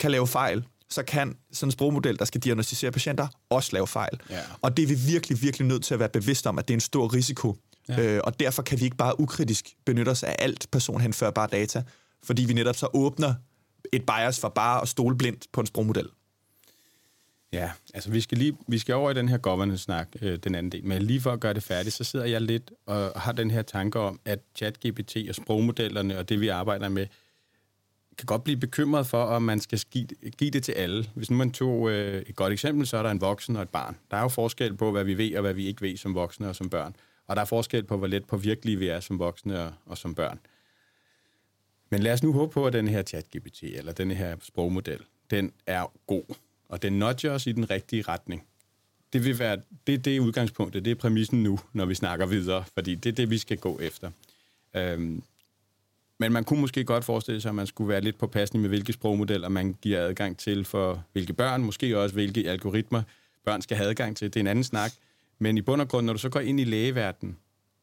kan lave fejl, så kan sådan en sprogmodel, der skal diagnostisere patienter, også lave fejl. Ja. Og det er vi virkelig, virkelig nødt til at være bevidste om, at det er en stor risiko. Ja. Øh, og derfor kan vi ikke bare ukritisk benytte os af alt personhenførbare data, fordi vi netop så åbner et bias for bare at stole blindt på en sprogmodel. Ja, altså vi skal lige vi skal over i den her governance-snak, øh, den anden del. Men lige for at gøre det færdigt, så sidder jeg lidt og har den her tanke om, at ChatGPT og sprogmodellerne og det, vi arbejder med, kan godt blive bekymret for, om man skal give, give det til alle. Hvis nu man tog øh, et godt eksempel, så er der en voksen og et barn. Der er jo forskel på, hvad vi ved og hvad vi ikke ved som voksne og som børn. Og der er forskel på, hvor let på virkelige vi er som voksne og, og som børn. Men lad os nu håbe på, at den her ChatGPT eller den her sprogmodel, den er god og den nudger os i den rigtige retning. Det vil være det, det er udgangspunktet, det er præmissen nu, når vi snakker videre, fordi det er det, vi skal gå efter. Øhm, men man kunne måske godt forestille sig, at man skulle være lidt påpasselig med, hvilke sprogmodeller man giver adgang til for hvilke børn, måske også hvilke algoritmer børn skal have adgang til. Det er en anden snak. Men i bund og grund, når du så går ind i lægeverdenen,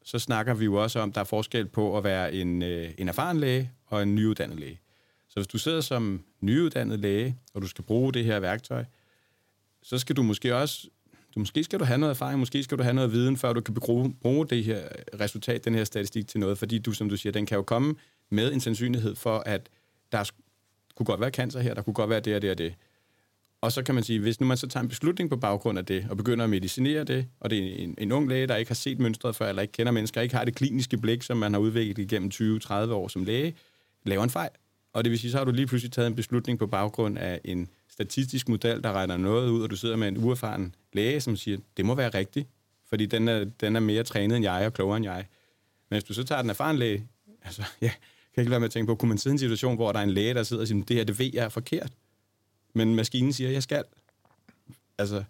så snakker vi jo også om, at der er forskel på at være en, øh, en erfaren læge og en nyuddannet læge. Så hvis du sidder som nyuddannet læge, og du skal bruge det her værktøj, så skal du måske også du, måske skal du have noget erfaring, måske skal du have noget viden, før du kan bruge, bruge det her resultat, den her statistik til noget, fordi du, som du siger, den kan jo komme med en sandsynlighed for, at der kunne godt være cancer her, der kunne godt være det og det og det. Og så kan man sige, hvis nu man så tager en beslutning på baggrund af det, og begynder at medicinere det, og det er en, en ung læge, der ikke har set mønstret før, eller ikke kender mennesker, ikke har det kliniske blik, som man har udviklet igennem 20-30 år som læge, laver en fejl, og det vil sige, så har du lige pludselig taget en beslutning på baggrund af en statistisk model, der regner noget ud, og du sidder med en uerfaren læge, som siger, det må være rigtigt, fordi den er, den er mere trænet end jeg og klogere end jeg. Men hvis du så tager den erfaren læge, altså, <laughs> ja, kan ikke lade med at tænke på, kunne man sidde i en situation, hvor der er en læge, der sidder og siger, det her, det ved jeg er forkert. Men maskinen siger, jeg skal. Altså,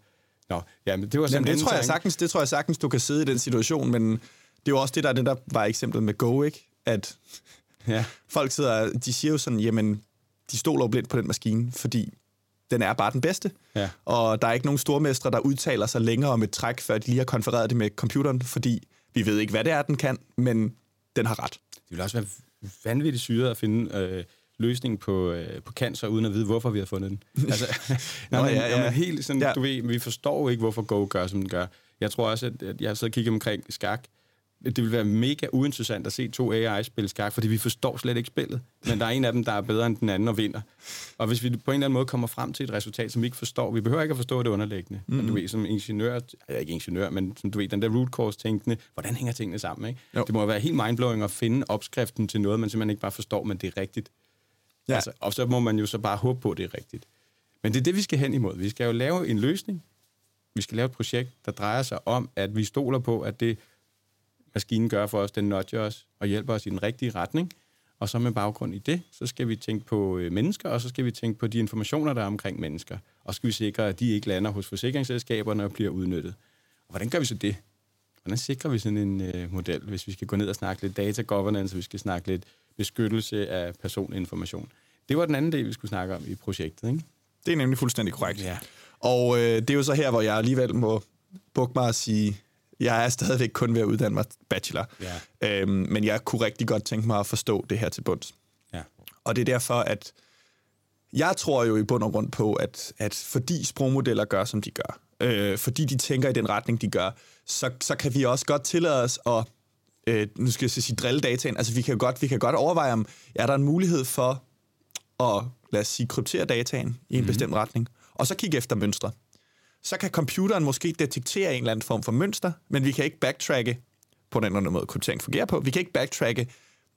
nå, ja, men det var sådan Jamen, det tror jeg sagtens, det tror jeg sagtens, du kan sidde i den situation, men det er jo også det, der, det der var eksemplet med Go, ikke? At Ja. Folk sidder, de siger jo sådan, jamen, de stoler jo blindt på den maskine, fordi den er bare den bedste. Ja. Og der er ikke nogen stormestre, der udtaler sig længere om et træk, før de lige har konfereret det med computeren, fordi vi ved ikke, hvad det er, den kan, men den har ret. Det vil også være vanvittigt syret at finde øh, løsning på, øh, på cancer, uden at vide, hvorfor vi har fundet den. <laughs> Altså, når <laughs> man, ja, ja. man helt sådan, ja. du ved, vi forstår ikke, hvorfor Go gør, som den gør. Jeg tror også, at jeg har siddet og kigget omkring skak, det vil være mega uinteressant at se to AI spille skak, fordi vi forstår slet ikke spillet. Men der er en af dem, der er bedre end den anden og vinder. Og hvis vi på en eller anden måde kommer frem til et resultat, som vi ikke forstår, vi behøver ikke at forstå det underliggende. Mm-hmm. du ved, som ingeniør, ja, ikke ingeniør, men som du ved, den der root cause tænkende, hvordan hænger tingene sammen, ikke? Jo. Det må være helt mindblowing at finde opskriften til noget, man simpelthen ikke bare forstår, men det er rigtigt. Ja. Altså, og så må man jo så bare håbe på, at det er rigtigt. Men det er det, vi skal hen imod. Vi skal jo lave en løsning. Vi skal lave et projekt, der drejer sig om, at vi stoler på, at det, maskinen gør for os, den nudger os og hjælper os i den rigtige retning. Og så med baggrund i det, så skal vi tænke på øh, mennesker, og så skal vi tænke på de informationer, der er omkring mennesker. Og så skal vi sikre, at de ikke lander hos forsikringsselskaberne og bliver udnyttet. Og hvordan gør vi så det? Hvordan sikrer vi sådan en øh, model, hvis vi skal gå ned og snakke lidt data governance, vi skal snakke lidt beskyttelse af personinformation? Det var den anden del, vi skulle snakke om i projektet, ikke? Det er nemlig fuldstændig korrekt. Ja. Og øh, det er jo så her, hvor jeg alligevel må bukke mig og sige, jeg er stadigvæk kun ved at uddanne mig bachelor. Ja. Øhm, men jeg kunne rigtig godt tænke mig at forstå det her til bunds. Ja. Og det er derfor, at jeg tror jo i bund og grund på, at, at fordi sprogmodeller gør, som de gør, øh, fordi de tænker i den retning, de gør, så, så kan vi også godt tillade os at, øh, nu skal jeg sige, drille dataen. Altså vi kan, godt, vi kan godt overveje, om er der en mulighed for at, lad os sige, kryptere dataen i en mm. bestemt retning, og så kigge efter mønstre. Så kan computeren måske detektere en eller anden form for mønster, men vi kan ikke backtracke på den eller anden måde, kryptering fungerer på. Vi kan ikke backtracke,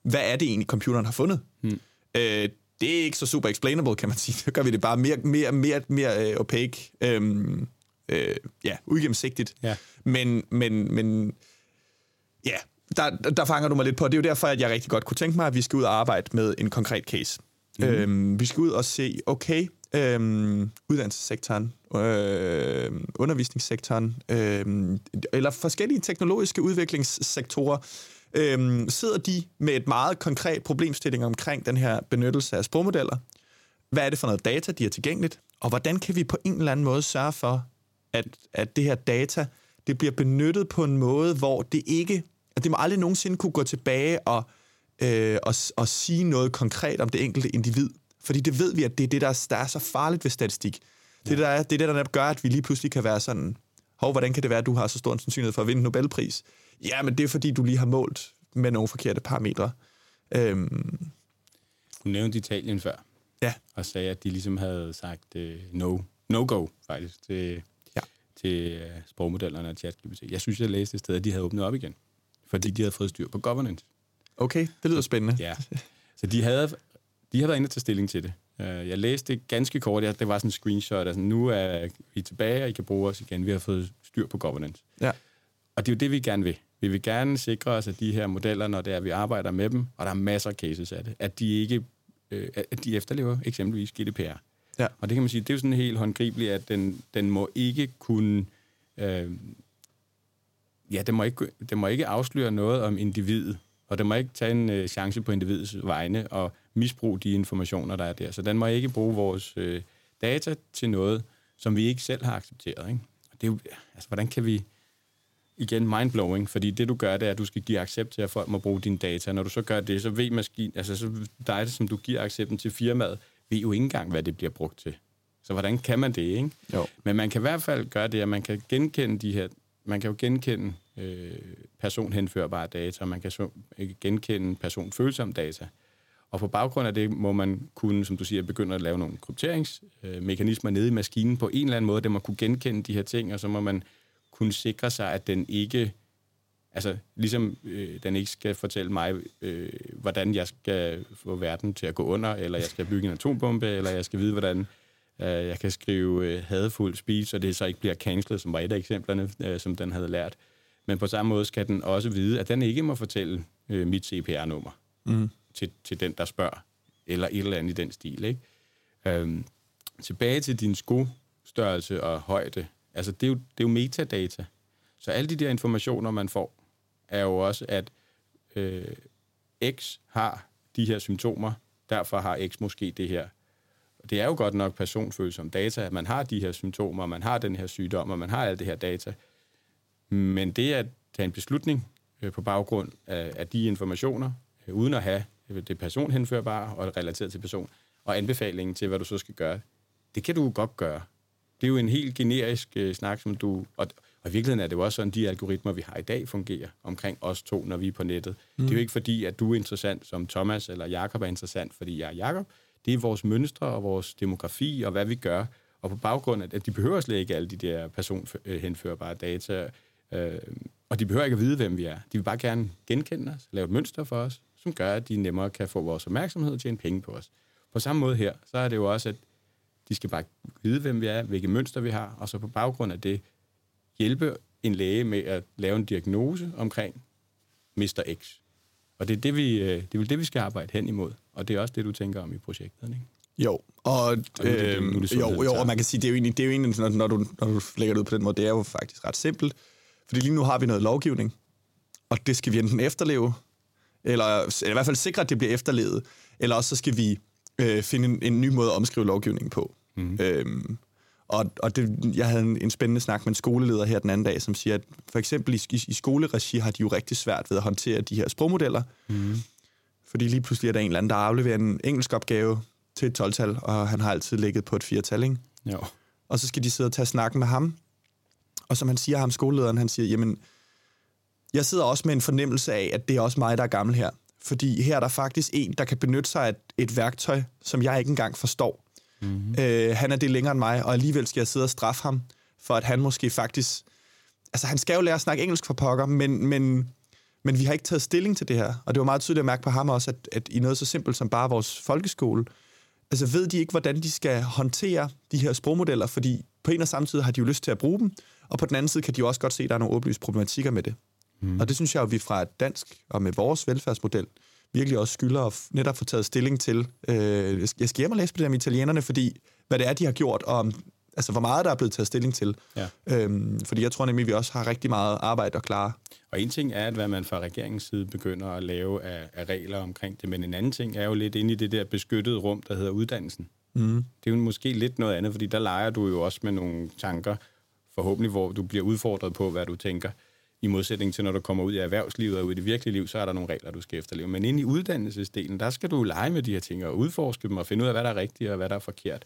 hvad er det egentlig, computeren har fundet. Mm. Øh, det er ikke så super explainable, kan man sige. Så gør vi det bare mere, mere, mere, mere øh, opaque, øhm, øh, ja, uigennemsigtigt. Ja. Men, men, men ja, der, der fanger du mig lidt på. Det er jo derfor, at jeg rigtig godt kunne tænke mig, at vi skal ud og arbejde med en konkret case. Mm. Øhm, vi skal ud og se, okay, øhm, uddannelsessektoren, øh, undervisningssektoren, øh, eller forskellige teknologiske udviklingssektorer, øh, sidder de med et meget konkret problemstilling omkring den her benyttelse af sprogmodeller. Hvad er det for noget data, de er tilgængeligt? Og hvordan kan vi på en eller anden måde sørge for, at, at det her data det bliver benyttet på en måde, hvor det ikke... At det må aldrig nogensinde kunne gå tilbage og, øh, og, og sige noget konkret om det enkelte individ. Fordi det ved vi, at det er det, der er, der er så farligt ved statistik. Det, der er, det er det, der gør, at vi lige pludselig kan være sådan, hov, hvordan kan det være, at du har så stor en sandsynlighed for at vinde en Nobelpris? Ja, men det er, fordi du lige har målt med nogle forkerte parametre. Øhm, Du nævnte Italien før, ja, og sagde, at de ligesom havde sagt uh, no, no-go, faktisk, til, Ja. til uh, sprogmodellerne og ChatGPT. Jeg synes, jeg læste et sted, at de havde åbnet op igen, fordi de havde fået styr på governance. okay, det lyder spændende. Ja. Så de havde, de havde været inde tage stilling til det. Øh, Jeg læste det ganske kort. Det var sådan en screenshot. Altså, nu er vi tilbage, og I kan bruge os igen. Vi har fået styr på governance. Ja. Og det er jo det, vi gerne vil. Vi vil gerne sikre os, at de her modeller, når det er, vi arbejder med dem, og der er masser af cases af det, at de ikke øh, at de efterlever eksempelvis GDPR. Ja. Og det kan man sige, det er jo sådan helt håndgribeligt, at den, den må ikke kunne... Øh, ja, den må, ikke, den må ikke afsløre noget om individet, og den må ikke tage en øh, chance på individets vegne og misbruge de informationer, der er der. Så den må ikke bruge vores øh, data til noget, som vi ikke selv har accepteret. Ikke? Og det er jo, altså, hvordan kan vi... Igen, mindblowing, fordi det du gør, det er, at du skal give accept til, at folk må bruge dine data. Når du så gør det, så ved maskinen, altså så dig, som du giver accepten til firmaet, ved jo ikke engang, hvad det bliver brugt til. Så hvordan kan man det, ikke? Jo. Men man kan i hvert fald gøre det, at man kan genkende de her, man kan jo genkende øh, personhenførbare data, man kan så, øh, genkende personfølsomme data. Og på baggrund af det må man kunne, som du siger, begynde at lave nogle krypteringsmekanismer nede i maskinen på en eller anden måde, der må kunne genkende de her ting, og så må man kunne sikre sig, at den ikke, altså ligesom øh, den ikke skal fortælle mig, øh, hvordan jeg skal få verden til at gå under, eller jeg skal bygge en atombombe, eller jeg skal vide, hvordan øh, jeg kan skrive øh, hadefuld speech, og det så ikke bliver cancelled, som var et af eksemplerne, øh, som den havde lært. Men på samme måde skal den også vide, at den ikke må fortælle øh, mit CPR-nummer Mm til, til den, der spørger, eller et eller andet i den stil. Ikke? Øhm, tilbage til din skostørrelse og højde. Altså, det er, jo, det er jo metadata. Så alle de der informationer, man får, er jo også, at øh, X har de her symptomer, derfor har X måske det her. Og Det er jo godt nok personfølsom data, at man har de her symptomer, man har den her sygdom, og man har alt det her data. Men det at tage en beslutning øh, på baggrund af, af de informationer, øh, uden at have det personhenførbare og relateret til person, og anbefalingen til, hvad du så skal gøre, det kan du godt gøre. Det er jo en helt generisk øh, snak, som du... Og, og i virkeligheden er det jo også sådan, de algoritmer, vi har i dag, fungerer omkring os to, når vi er på nettet. Mm. Det er jo ikke fordi, at du er interessant som Thomas, eller Jakob er interessant, fordi jeg er Jakob. Det er vores mønstre og vores demografi og hvad vi gør. Og på baggrund af, at de behøver slet ikke alle de der personhenførbare data, øh, og de behøver ikke at vide, hvem vi er. De vil bare gerne genkende os, lave et mønster for os, som gør, at de nemmere kan få vores opmærksomhed og tjene penge på os. På samme måde her, så er det jo også, at de skal bare vide, hvem vi er, hvilke mønster vi har, og så på baggrund af det hjælpe en læge med at lave en diagnose omkring Mr. X. Og det er det, vi, øh, det er det, vi skal arbejde hen imod. Og det er også det, du tænker om i projektet, ikke? Jo, og, og nu er det, nu er det jo, jo, og man kan sige, det er jo egentlig, det er jo egentlig når, når, du, når du lægger det ud på den måde, det er jo faktisk ret simpelt. Fordi lige nu har vi noget lovgivning, og det skal vi enten efterleve, eller, eller i hvert fald sikre, at det bliver efterlevet, eller også så skal vi øh, finde en, en ny måde at omskrive lovgivningen på. Mm. Øhm, og, og det, jeg havde en, en spændende snak med en skoleleder her den anden dag, som siger, at for eksempel i, i, i skoleregi har de jo rigtig svært ved at håndtere de her sprogmodeller. Mm. Fordi lige pludselig er der en eller anden, der afleverer en engelsk opgave til et 12-tal, og han har altid ligget på et 4-tal, ikke? Jo. Og så skal de sidde og tage snakken med ham. Og som han siger, ham skolelederen, han siger, jamen, jeg sidder også med en fornemmelse af, at det er også mig, der er gammel her. Fordi her er der faktisk en, der kan benytte sig af et, et værktøj, som jeg ikke engang forstår. Mm-hmm. Øh, han er det længere end mig, og alligevel skal jeg sidde og straffe ham, for at han måske faktisk... Altså, han skal jo lære at snakke engelsk for pokker, men, men, men vi har ikke taget stilling til det her. Og det var meget tydeligt at mærke på ham også, at, at i noget så simpelt som bare vores folkeskole, altså ved de ikke, hvordan de skal håndtere de her sprogmodeller, fordi på en og samme tid har de jo lyst til at bruge dem, og på den anden side kan de jo også godt se, at der er nogle åbenlyse problematikker med det. Mm. Og det synes jeg jo, vi fra et dansk og med vores velfærdsmodel virkelig også skylder at netop få taget stilling til. Øh, jeg skal hjem og læse på det med italienerne, fordi hvad det er, de har gjort, og altså, hvor meget der er blevet taget stilling til. Ja. Øhm, fordi jeg tror nemlig, at vi også har rigtig meget arbejde at klare. Og en ting er, at hvad man fra regeringens side begynder at lave af, af regler omkring det, men en anden ting er jo lidt inde i det der beskyttede rum, der hedder uddannelsen. Mm. Det er jo måske lidt noget andet, fordi der leger du jo også med nogle tanker, forhåbentlig, hvor du bliver udfordret på, hvad du tænker i modsætning til, når du kommer ud i erhvervslivet og ud i det virkelige liv, så er der nogle regler, du skal efterleve. Men inde i uddannelsesdelen, der skal du lege med de her ting og udforske dem og finde ud af, hvad der er rigtigt og hvad der er forkert.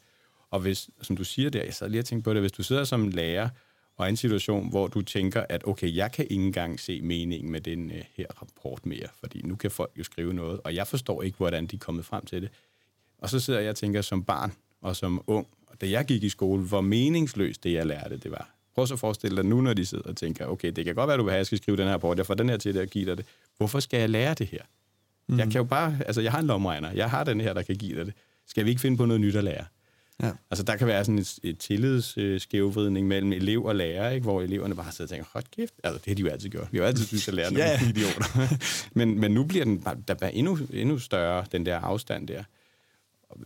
Og hvis, som du siger der, jeg sad lige og tænkte på det, hvis du sidder som lærer og er i en situation, hvor du tænker, at okay, jeg kan ikke engang se meningen med den uh, her rapport mere, fordi nu kan folk jo skrive noget, og jeg forstår ikke, hvordan de er kommet frem til det. Og så sidder jeg og tænker som barn og som ung, og da jeg gik i skole, hvor meningsløst det, jeg lærte, det var. Prøv så at forestille dig nu, når de sidder og tænker, okay, det kan godt være, du vil have, at jeg skal skrive den her rapport, jeg får den her til at give dig det. Hvorfor skal jeg lære det her? Mm. Jeg kan jo bare, altså jeg har en lomregner, jeg har den her, der kan give dig det. Skal vi ikke finde på noget nyt at lære? Ja. Altså der kan være sådan et, et tillidsskævvridning mellem elev og lærer, ikke? hvor eleverne bare sidder og tænker, hold kæft, altså det har de jo altid gjort. Vi har jo altid synes, at lærerne <laughs> ja. er idioter. <laughs> men, men nu bliver den bare, der bare endnu, endnu større, den der afstand der.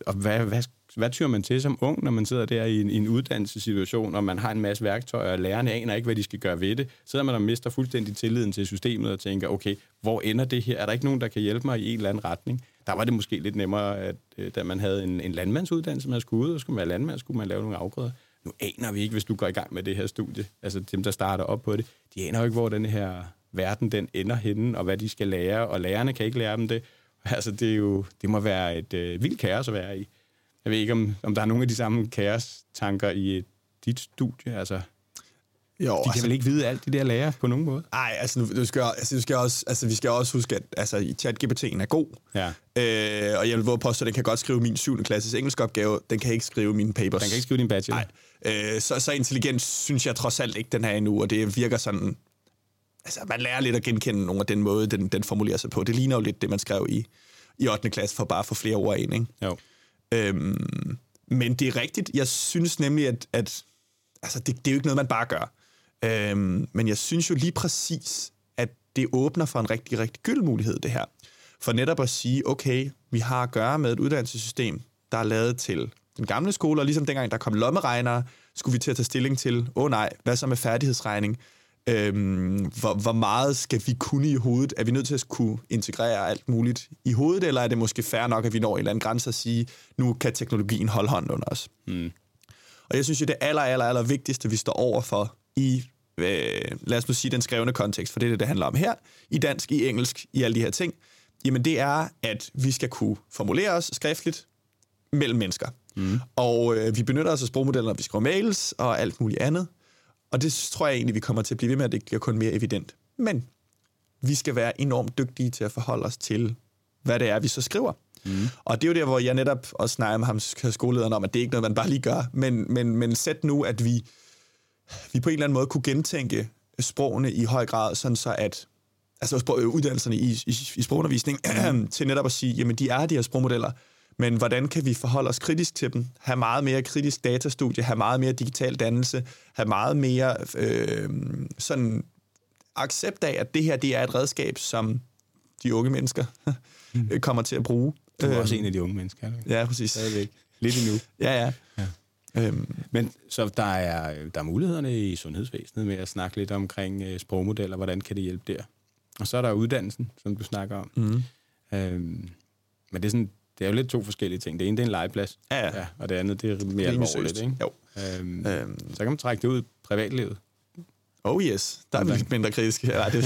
Og hvad, hvad, hvad tyrer man til som ung, når man sidder der i en, i en uddannelsessituation, og man har en masse værktøjer, og lærerne aner ikke, hvad de skal gøre ved det? Sidder man og mister fuldstændig tilliden til systemet og tænker, okay, hvor ender det her? Er der ikke nogen, der kan hjælpe mig i en eller anden retning? Der var det måske lidt nemmere, at øh, da man havde en, en landmandsuddannelse, man skulle ud, og skulle man være landmand, skulle man lave nogle afgrøder. Nu aner vi ikke, hvis du går i gang med det her studie, altså dem, der starter op på det, de aner jo ikke, hvor den her verden den ender henne, og hvad de skal lære, og lærerne kan ikke lære dem det. <laughs> Altså, det, er jo, det må være et øh, vildt kaos at være i. Jeg ved ikke, om, om der er nogle af de samme kaos-tanker i dit studie, altså... Jo, de kan altså, vel ikke vide alt det der lærer på nogen måde? Nej, altså, du, skal, altså, du skal også, altså, vi skal også huske, at altså, ChatGPT'en er god. Ja. Øh, og jeg vil våge påstå, at den kan godt skrive min 7. klasses engelsk opgave. Den kan ikke skrive mine papers. Den kan ikke skrive din bachelor. Nej. Øh, så, så intelligent synes jeg trods alt ikke, den er endnu, og det virker sådan... Altså, man lærer lidt at genkende nogle af den måde, den, den formulerer sig på. Det ligner jo lidt det, man skrev i, i 8. klasse, for bare at få flere ord ind, ikke? Jo. Øhm, men det er rigtigt. Jeg synes nemlig, at, at altså, det, det er jo ikke noget, man bare gør. Øhm, men jeg synes jo lige præcis, at det åbner for en rigtig, rigtig gyld mulighed, det her. For netop at sige, okay, vi har at gøre med et uddannelsessystem, der er lavet til den gamle skole, og ligesom dengang der kom lommeregnere, skulle vi til at tage stilling til, åh oh, nej, hvad så med færdighedsregning? Øhm, hvor, hvor meget skal vi kunne i hovedet? Er vi nødt til at kunne integrere alt muligt i hovedet, eller er det måske fair nok, at vi når en eller anden grænse og sige, nu kan teknologien holde hånden under os? Mm. Og jeg synes jo, det aller, aller, aller vigtigste, vi står over for i, øh, lad os nu sige, den skrevne kontekst, for det er det, det handler om her, i dansk, i engelsk, i alle de her ting, jamen det er, at vi skal kunne formulere os skriftligt mellem mennesker. Mm. Og øh, vi benytter os af sprogmodeller, når vi skriver mails og alt muligt andet. Og det tror jeg egentlig, vi kommer til at blive ved med, at det bliver kun mere evident. Men vi skal være enormt dygtige til at forholde os til, hvad det er, vi så skriver. Mm. Og det er jo der, hvor jeg netop også snakker med ham, skolelederen om, at det er ikke noget, man bare lige gør. Men, men, men sæt nu, at vi, vi på en eller anden måde kunne gentænke sprogene i høj grad, sådan så at altså uddannelserne i, i, i sprogundervisning, <clears throat> til netop at sige, jamen de er de her sprogmodeller, men hvordan kan vi forholde os kritisk til dem? Have meget mere kritisk datastudie, have meget mere digital dannelse, have meget mere øh, sådan accept af, at det her det er et redskab, som de unge mennesker mm. <laughs> kommer til at bruge. Du er også en af de unge mennesker, er du Ja, præcis. Stadigvæk. Lidt endnu. <laughs> Ja, ja. ja. Øhm. Men så der er, der er mulighederne i sundhedsvæsenet med at snakke lidt omkring uh, sprogmodeller, hvordan kan det hjælpe der? Og så er der uddannelsen, som du snakker om. Mm. Øhm, men det er, sådan, det er jo lidt to forskellige ting. Det ene det er en legeplads, ja, ja. Ja, og det andet det er mere alvorligt. Ikke? Jo. Øhm, øhm. Så kan man trække det ud i privatlivet. Oh yes, der er vi lidt mindre kritiske. Ja, det.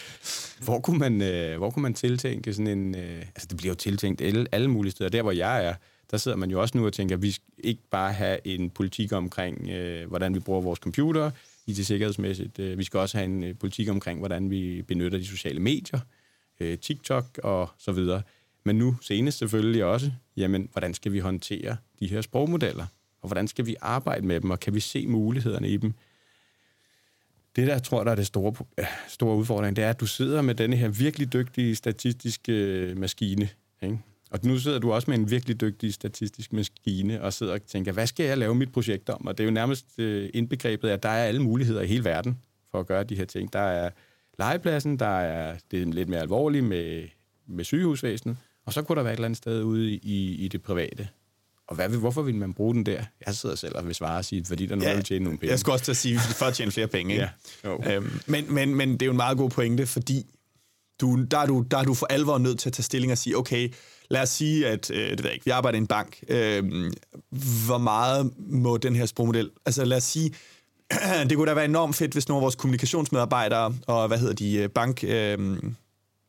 <laughs> hvor, kunne man, øh, hvor kunne man tiltænke sådan en... Øh, altså, det bliver jo tiltænkt alle, alle mulige steder. Der, hvor jeg er, der sidder man jo også nu og tænker, at vi skal ikke bare have en politik omkring, øh, hvordan vi bruger vores computer, i det sikkerhedsmæssigt. Øh, vi skal også have en øh, politik omkring, hvordan vi benytter de sociale medier, øh, TikTok og så videre. Men nu senest selvfølgelig også, jamen, hvordan skal vi håndtere de her sprogmodeller? Og hvordan skal vi arbejde med dem, og kan vi se mulighederne i dem? Det, der jeg tror, der er det store, store udfordring, det er, at du sidder med denne her virkelig dygtige statistiske øh, maskine, ikke? Og nu sidder du også med en virkelig dygtig statistisk maskine og sidder og tænker, hvad skal jeg lave mit projekt om? Og det er jo nærmest øh, indbegrebet, at der er alle muligheder i hele verden for at gøre de her ting. Der er legepladsen, der er det lidt mere alvorlige med, med sygehusvæsenet, og så kunne der være et eller andet sted ude i, i det private. Og hvad, hvorfor vil man bruge den der? Jeg sidder selv og vil svare og sige, fordi der er nogen, ja, der tjene nogle penge. Jeg skulle også til at sige, for at tjene flere penge. Ikke? <laughs> ja, øhm, men, men, men det er jo en meget god pointe, fordi du, der, er du, der er du for alvor nødt til at tage stilling og sige, okay, lad os sige, at øh, det ved jeg ikke, vi arbejder i en bank. Øh, hvor meget må den her sprogmodel... Altså lad os sige, <clears throat> det kunne da være enormt fedt, hvis nogle af vores kommunikationsmedarbejdere og, hvad hedder de, øh, bank... Øh,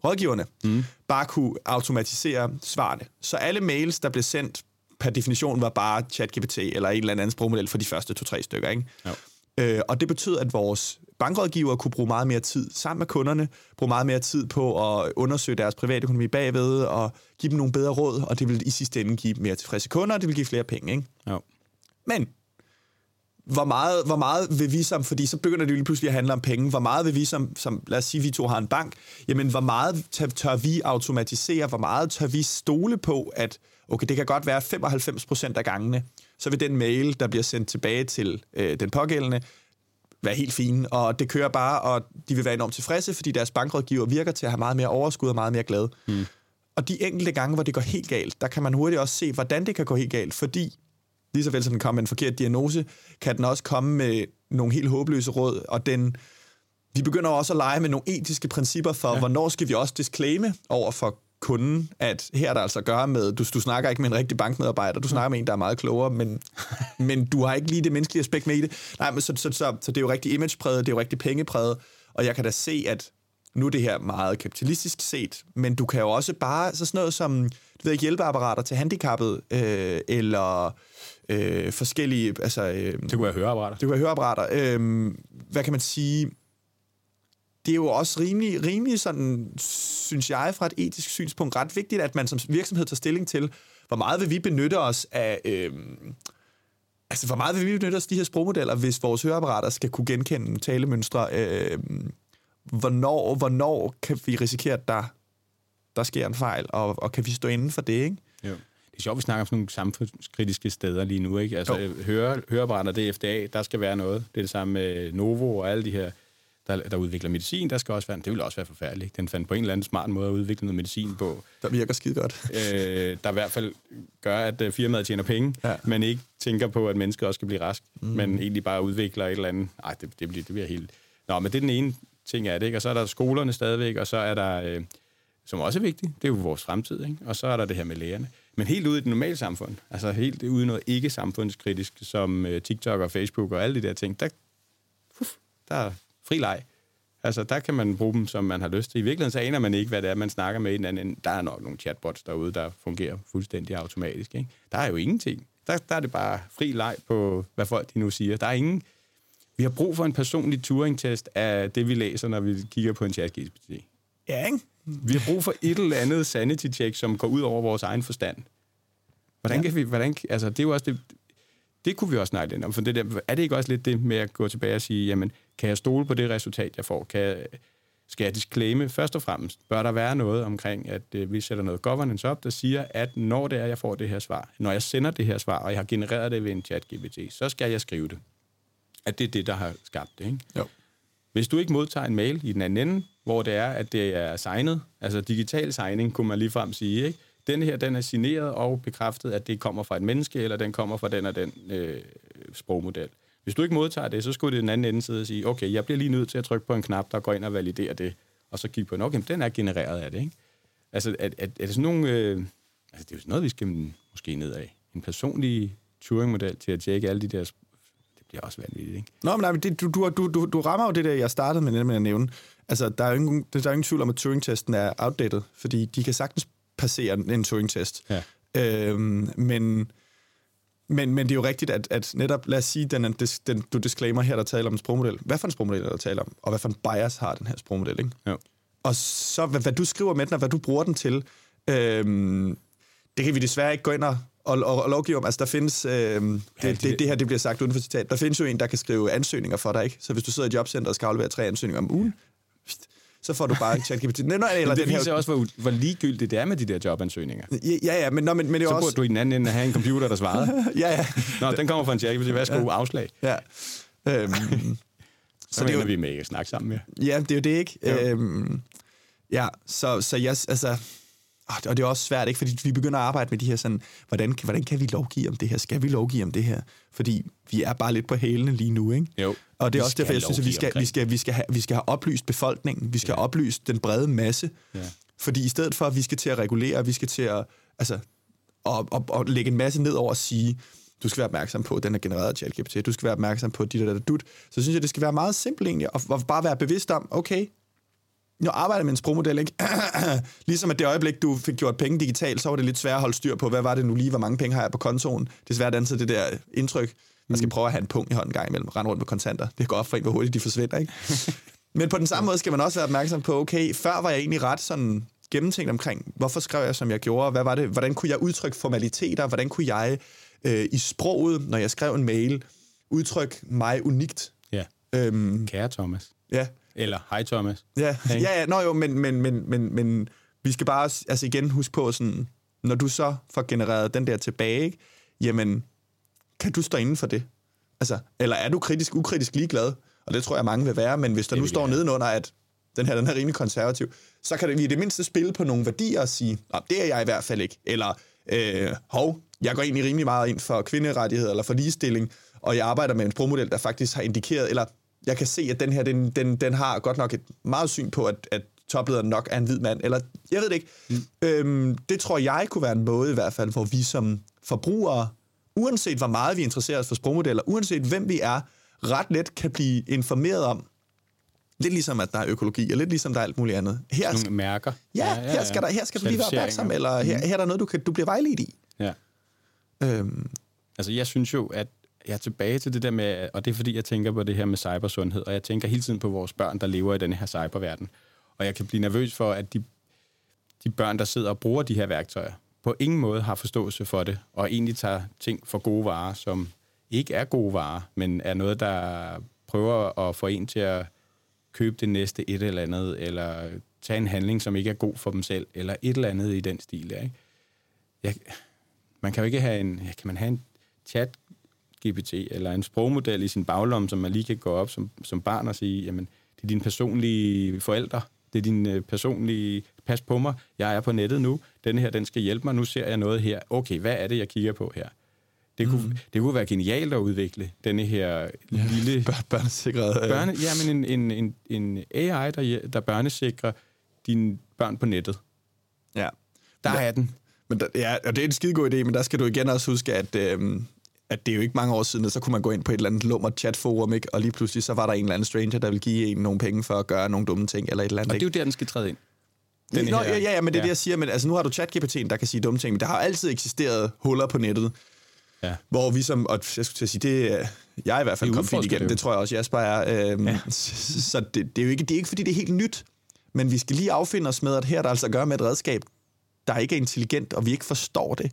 rådgiverne, mm. bare kunne automatisere svarene. Så alle mails, der blev sendt per definition, var bare ChatGPT eller en eller anden sprogmodel for de første to-tre stykker. Ikke? Ja. Øh, og det betød, at vores bankrådgiver kunne bruge meget mere tid sammen med kunderne, bruge meget mere tid på at undersøge deres private økonomi bagved, og give dem nogle bedre råd, og det vil i sidste ende give mere tilfredse kunder, og det vil give flere penge. Ikke? Ja. Men hvor meget, hvor meget vil vi som, fordi så begynder det lige pludselig at handle om penge, hvor meget vil vi som, som lad os sige, vi to har en bank, jamen hvor meget tør, vi automatisere, hvor meget tør vi stole på, at okay, det kan godt være 95 procent af gangene, så vil den mail, der bliver sendt tilbage til øh, den pågældende, være helt fine, og det kører bare, og de vil være enormt tilfredse, fordi deres bankrådgiver virker til at have meget mere overskud og meget mere glad. Mm. Og de enkelte gange, hvor det går helt galt, der kan man hurtigt også se, hvordan det kan gå helt galt, fordi lige så vel som den kommer med en forkert diagnose, kan den også komme med nogle helt håbløse råd, og den, vi begynder også at lege med nogle etiske principper for, ja. hvornår skal vi også disclaime over for kunden, at her er der altså at gøre med, du, du snakker ikke med en rigtig bankmedarbejder, du snakker med en, der er meget klogere, men, <laughs> men du har ikke lige det menneskelige aspekt med i det. Nej, men så, så, så, så det er jo rigtig imagepræget, det er jo rigtig pengepræget, og jeg kan da se, at nu er det her meget kapitalistisk set, men du kan jo også bare, så sådan noget som, du ved hjælpeapparater til handicappet, øh, eller øh, forskellige, altså... Øh, det kunne være høreapparater. Det kunne være høreapparater. Øh, hvad kan man sige? det er jo også rimelig, rimelig sådan, synes jeg, fra et etisk synspunkt ret vigtigt, at man som virksomhed tager stilling til, hvor meget vil vi benytte os af... Øh, altså, hvor meget vil vi benytte os af de her sprogmodeller, hvis vores høreapparater skal kunne genkende talemønstre? Øh, hvornår, hvornår kan vi risikere, at der, der sker en fejl, og, og kan vi stå inden for det, ikke? Jo. Er sjovt, vi snakker om sådan nogle samfundskritiske steder lige nu, ikke? Altså, høre, høreapparater, det er FDA, der skal være noget. Det er det samme med Novo og alle de her der, der udvikler medicin, der skal også være, det vil også være forfærdeligt. Den fandt på en eller anden smart måde at udvikle noget medicin på. Der virker skide godt. øh, der i hvert fald gør, at øh, firmaet tjener penge, ja. men ikke tænker på, at mennesket også skal blive rask, mm. men egentlig bare udvikler et eller andet. Nej, det, det, bliver, det bliver helt... Nå, men det er den ene ting af det, ikke? Og så er der skolerne stadigvæk, og så er der, øh, som også er vigtigt, det er jo vores fremtid, ikke? Og så er der det her med lægerne. Men helt ude i det normale samfund, altså helt ude i noget ikke samfundskritisk, som øh, TikTok og Facebook og alle de der ting, der, uf, der fri leg. Altså, der kan man bruge dem, som man har lyst til. I virkeligheden så aner man ikke, hvad det er, man snakker med en anden. Der er nok nogle chatbots derude, der fungerer fuldstændig automatisk. Ikke? Der er jo ingenting. Der, der er det bare fri leg på, hvad folk de nu siger. Der er ingen... Vi har brug for en personlig Turing-test af det, vi læser, når vi kigger på en chat GPT. Ja, ikke? Vi har brug for et eller andet sanity-check, som går ud over vores egen forstand. Hvordan ja. kan vi... Hvordan, altså, det er jo også det, det kunne vi også snakke lidt om. For det der, er det ikke også lidt det med at gå tilbage og sige, jamen, kan jeg stole på det resultat, jeg får? Kan jeg, skal jeg disclaime først og fremmest, bør der være noget omkring, at øh, vi sætter noget governance op, der siger, at når det er, jeg får det her svar, når jeg sender det her svar, og jeg har genereret det ved en chat-GPT, så skal jeg skrive det. At det er det, der har skabt det, ikke? Jo. Hvis du ikke modtager en mail i den anden ende, hvor det er, at det er signet, altså digital signing, kunne man ligefrem sige, ikke? Den her, den er signeret og bekræftet, at det kommer fra et menneske, eller den kommer fra den og den øh, sprogmodel. Hvis du ikke modtager det, så skulle det den anden ende sidde og sige, okay, jeg bliver lige nødt til at trykke på en knap, der går ind og validerer det, og så kigge på den. Okay, den er genereret af det, ikke? Altså, er, er, er det sådan nogle... Øh, altså, det er jo sådan noget, vi skal måske ned af. En personlig Turing-model til at tjekke alle de der... Det bliver også vanvittigt, ikke? Nå, men nej, men det, du, du, du, du, rammer jo det der, jeg startede med, med at nævne. Altså, der er jo ingen, der er ingen tvivl om, at Turing-testen er outdated, fordi de kan sagtens passere en Turing-test. Ja. Øhm, men, men, men det er jo rigtigt, at, at netop, lad os sige, den, den, du disclaimer her, der taler om en sprogmodel. Hvad for en sprogmodel er der taler om? Og hvad for en bias har den her sprogmodel, ikke? Jo. Og så, hvad, hvad du skriver med den, og hvad du bruger den til, øhm, det kan vi desværre ikke gå ind og, og, og, og lovgive om. Altså, der findes, øhm, det, det, det her det bliver sagt uden for citat, der findes jo en, der kan skrive ansøgninger for dig, ikke? Så hvis du sidder i jobcenter og skal aflevere tre ansøgninger om ugen, så får du bare <laughs> ChatGPT. Nej, nej, eller det den her, viser også, hvor, hvor ligegyldigt det er med de der jobansøgninger. Ja, ja, men, nå, men, men det er Så jo burde også... du i den anden ende have en computer, der svarede. <laughs> Ja, ja. Nå, den kommer fra en chat, værsgo, afslag. ja. Øhm, <laughs> Så det er jo- vi med ikke at snakke sammen mere. Ja, det er jo det, ikke? Jo. Øhm, ja, så, så jeg, altså... åh, Og det er også svært, ikke? Fordi vi begynder at arbejde med de her sådan, hvordan, hvordan kan vi lovgive om det her? Skal vi lovgive om det her? Fordi vi er bare lidt på hælene lige nu, ikke? Jo. Og det er også derfor, jeg synes, at vi skal, vi, skal, vi, skal have, vi skal have oplyst befolkningen. Vi skal ja. have oplyst den brede masse. Ja. Fordi i stedet for, at vi skal til at regulere, vi skal til at, altså, og, og, og lægge en masse ned over at sige, du skal være opmærksom på, at den er genereret af ChatGPT, du skal være opmærksom på dit eller dut, så synes jeg, det skal være meget simpelt egentlig, og, og bare være bevidst om, okay, nu arbejder med en sprogmodel, ikke? <clears throat> ligesom at det øjeblik, du fik gjort penge digitalt, så var det lidt svært at holde styr på, hvad var det nu lige, hvor mange penge har jeg på kontoen. Det er svært altid det der indtryk. Man skal prøve at have en punkt i hånden en gang imellem, rende rundt med kontanter. Det går op for en, hvor hurtigt de forsvinder, ikke? <laughs> Men på den samme måde skal man også være opmærksom på, okay, før var jeg egentlig ret sådan gennemtænkt omkring, hvorfor skrev jeg, som jeg gjorde, hvad var det, hvordan kunne jeg udtrykke formaliteter, hvordan kunne jeg øh, i sproget, når jeg skrev en mail, udtrykke mig unikt. Ja. Øhm, Kære Thomas. ja, Eller hej Thomas. Ja, ja, ja, nå jo, men, men, men, men, men vi skal bare altså igen huske på, sådan, når du så får genereret den der tilbage, ikke, jamen, kan du stå inden for det? Altså, eller er du kritisk, ukritisk ligeglad? Og det tror jeg, mange vil være, men hvis der Det nu står nedenunder, at den her, den er rimelig konservativ, så kan vi i det mindste spille på nogle værdier og sige, "Nå, det er jeg i hvert fald ikke. Eller, øh, hov, jeg går egentlig rimelig meget ind for kvinderettigheder eller for ligestilling, og jeg arbejder med en sprogmodel, der faktisk har indikeret, eller jeg kan se, at den her, den, den, den har godt nok et meget syn på, at, at toplederen nok er en hvid mand, eller jeg ved det ikke. Mm. Øhm, det tror jeg kunne være en måde i hvert fald, hvor vi som forbrugere, uanset hvor meget vi interesserer os for sprogmodeller, uanset hvem vi er, ret let kan blive informeret om, lidt ligesom at der er økologi, og lidt ligesom der er alt muligt andet. Her, Nogle mærker. ja, ja, her skal, der, her skal du lige være opmærksom, eller her, her er der noget, du, kan, du bliver vejledt i. Ja. Øhm, Altså, jeg synes jo, at jeg er tilbage til det der med, og det er fordi, jeg tænker på det her med cybersundhed, og jeg tænker hele tiden på vores børn, der lever i den her cyberverden. Og jeg kan blive nervøs for, at de, de børn, der sidder og bruger de her værktøjer, på ingen måde har forståelse for det, og egentlig tager ting for gode varer, som ikke er gode varer, men er noget, der prøver at få en til at købe det næste et eller andet, eller tage en handling, som ikke er god for dem selv, eller et eller andet i den stil der, ikke? Jeg, man kan jo ikke have en, kan man have en chat GPT eller en sprogmodel i sin baglomme, som man lige kan gå op som, som barn og sige, jamen, det er dine personlige forældre, det er din øh, personlige, pas på mig, jeg er på nettet nu, den her, den skal hjælpe mig, nu ser jeg noget her, okay, hvad er det, jeg kigger på her? Det kunne, mm. det kunne være genialt at udvikle denne her <laughs> lille bør, børnesikret. Øh, børne, ja, men en, en, en, en AI, der, der børnesikrer dine børn på nettet. ja. Der er den. Men der, ja, og det er en skidegod idé, men der skal du igen også huske, at, øhm, at det er jo ikke mange år siden, at så kunne man gå ind på et eller andet lummer chatforum, ikke? og lige pludselig så var der en eller anden stranger, der ville give en nogle penge for at gøre nogle dumme ting, eller et eller andet. Og det er jo der, den skal træde ind. Nå, her- ja, ja, men det er ja. det, jeg siger. Men altså, nu har du ChatGPT'en, der kan sige dumme ting, men der har altid eksisteret huller på nettet, Ja. hvor vi som, og jeg skulle til at sige, det er, jeg er i hvert fald kommet fint igennem, det det tror jeg også, Jasper er. Øhm, ja. <laughs> Så det, det, er jo ikke, det er ikke, fordi det er helt nyt, men vi skal lige affinde os med, at her er der altså at gøre med et redskab, der ikke er intelligent, og vi ikke forstår det.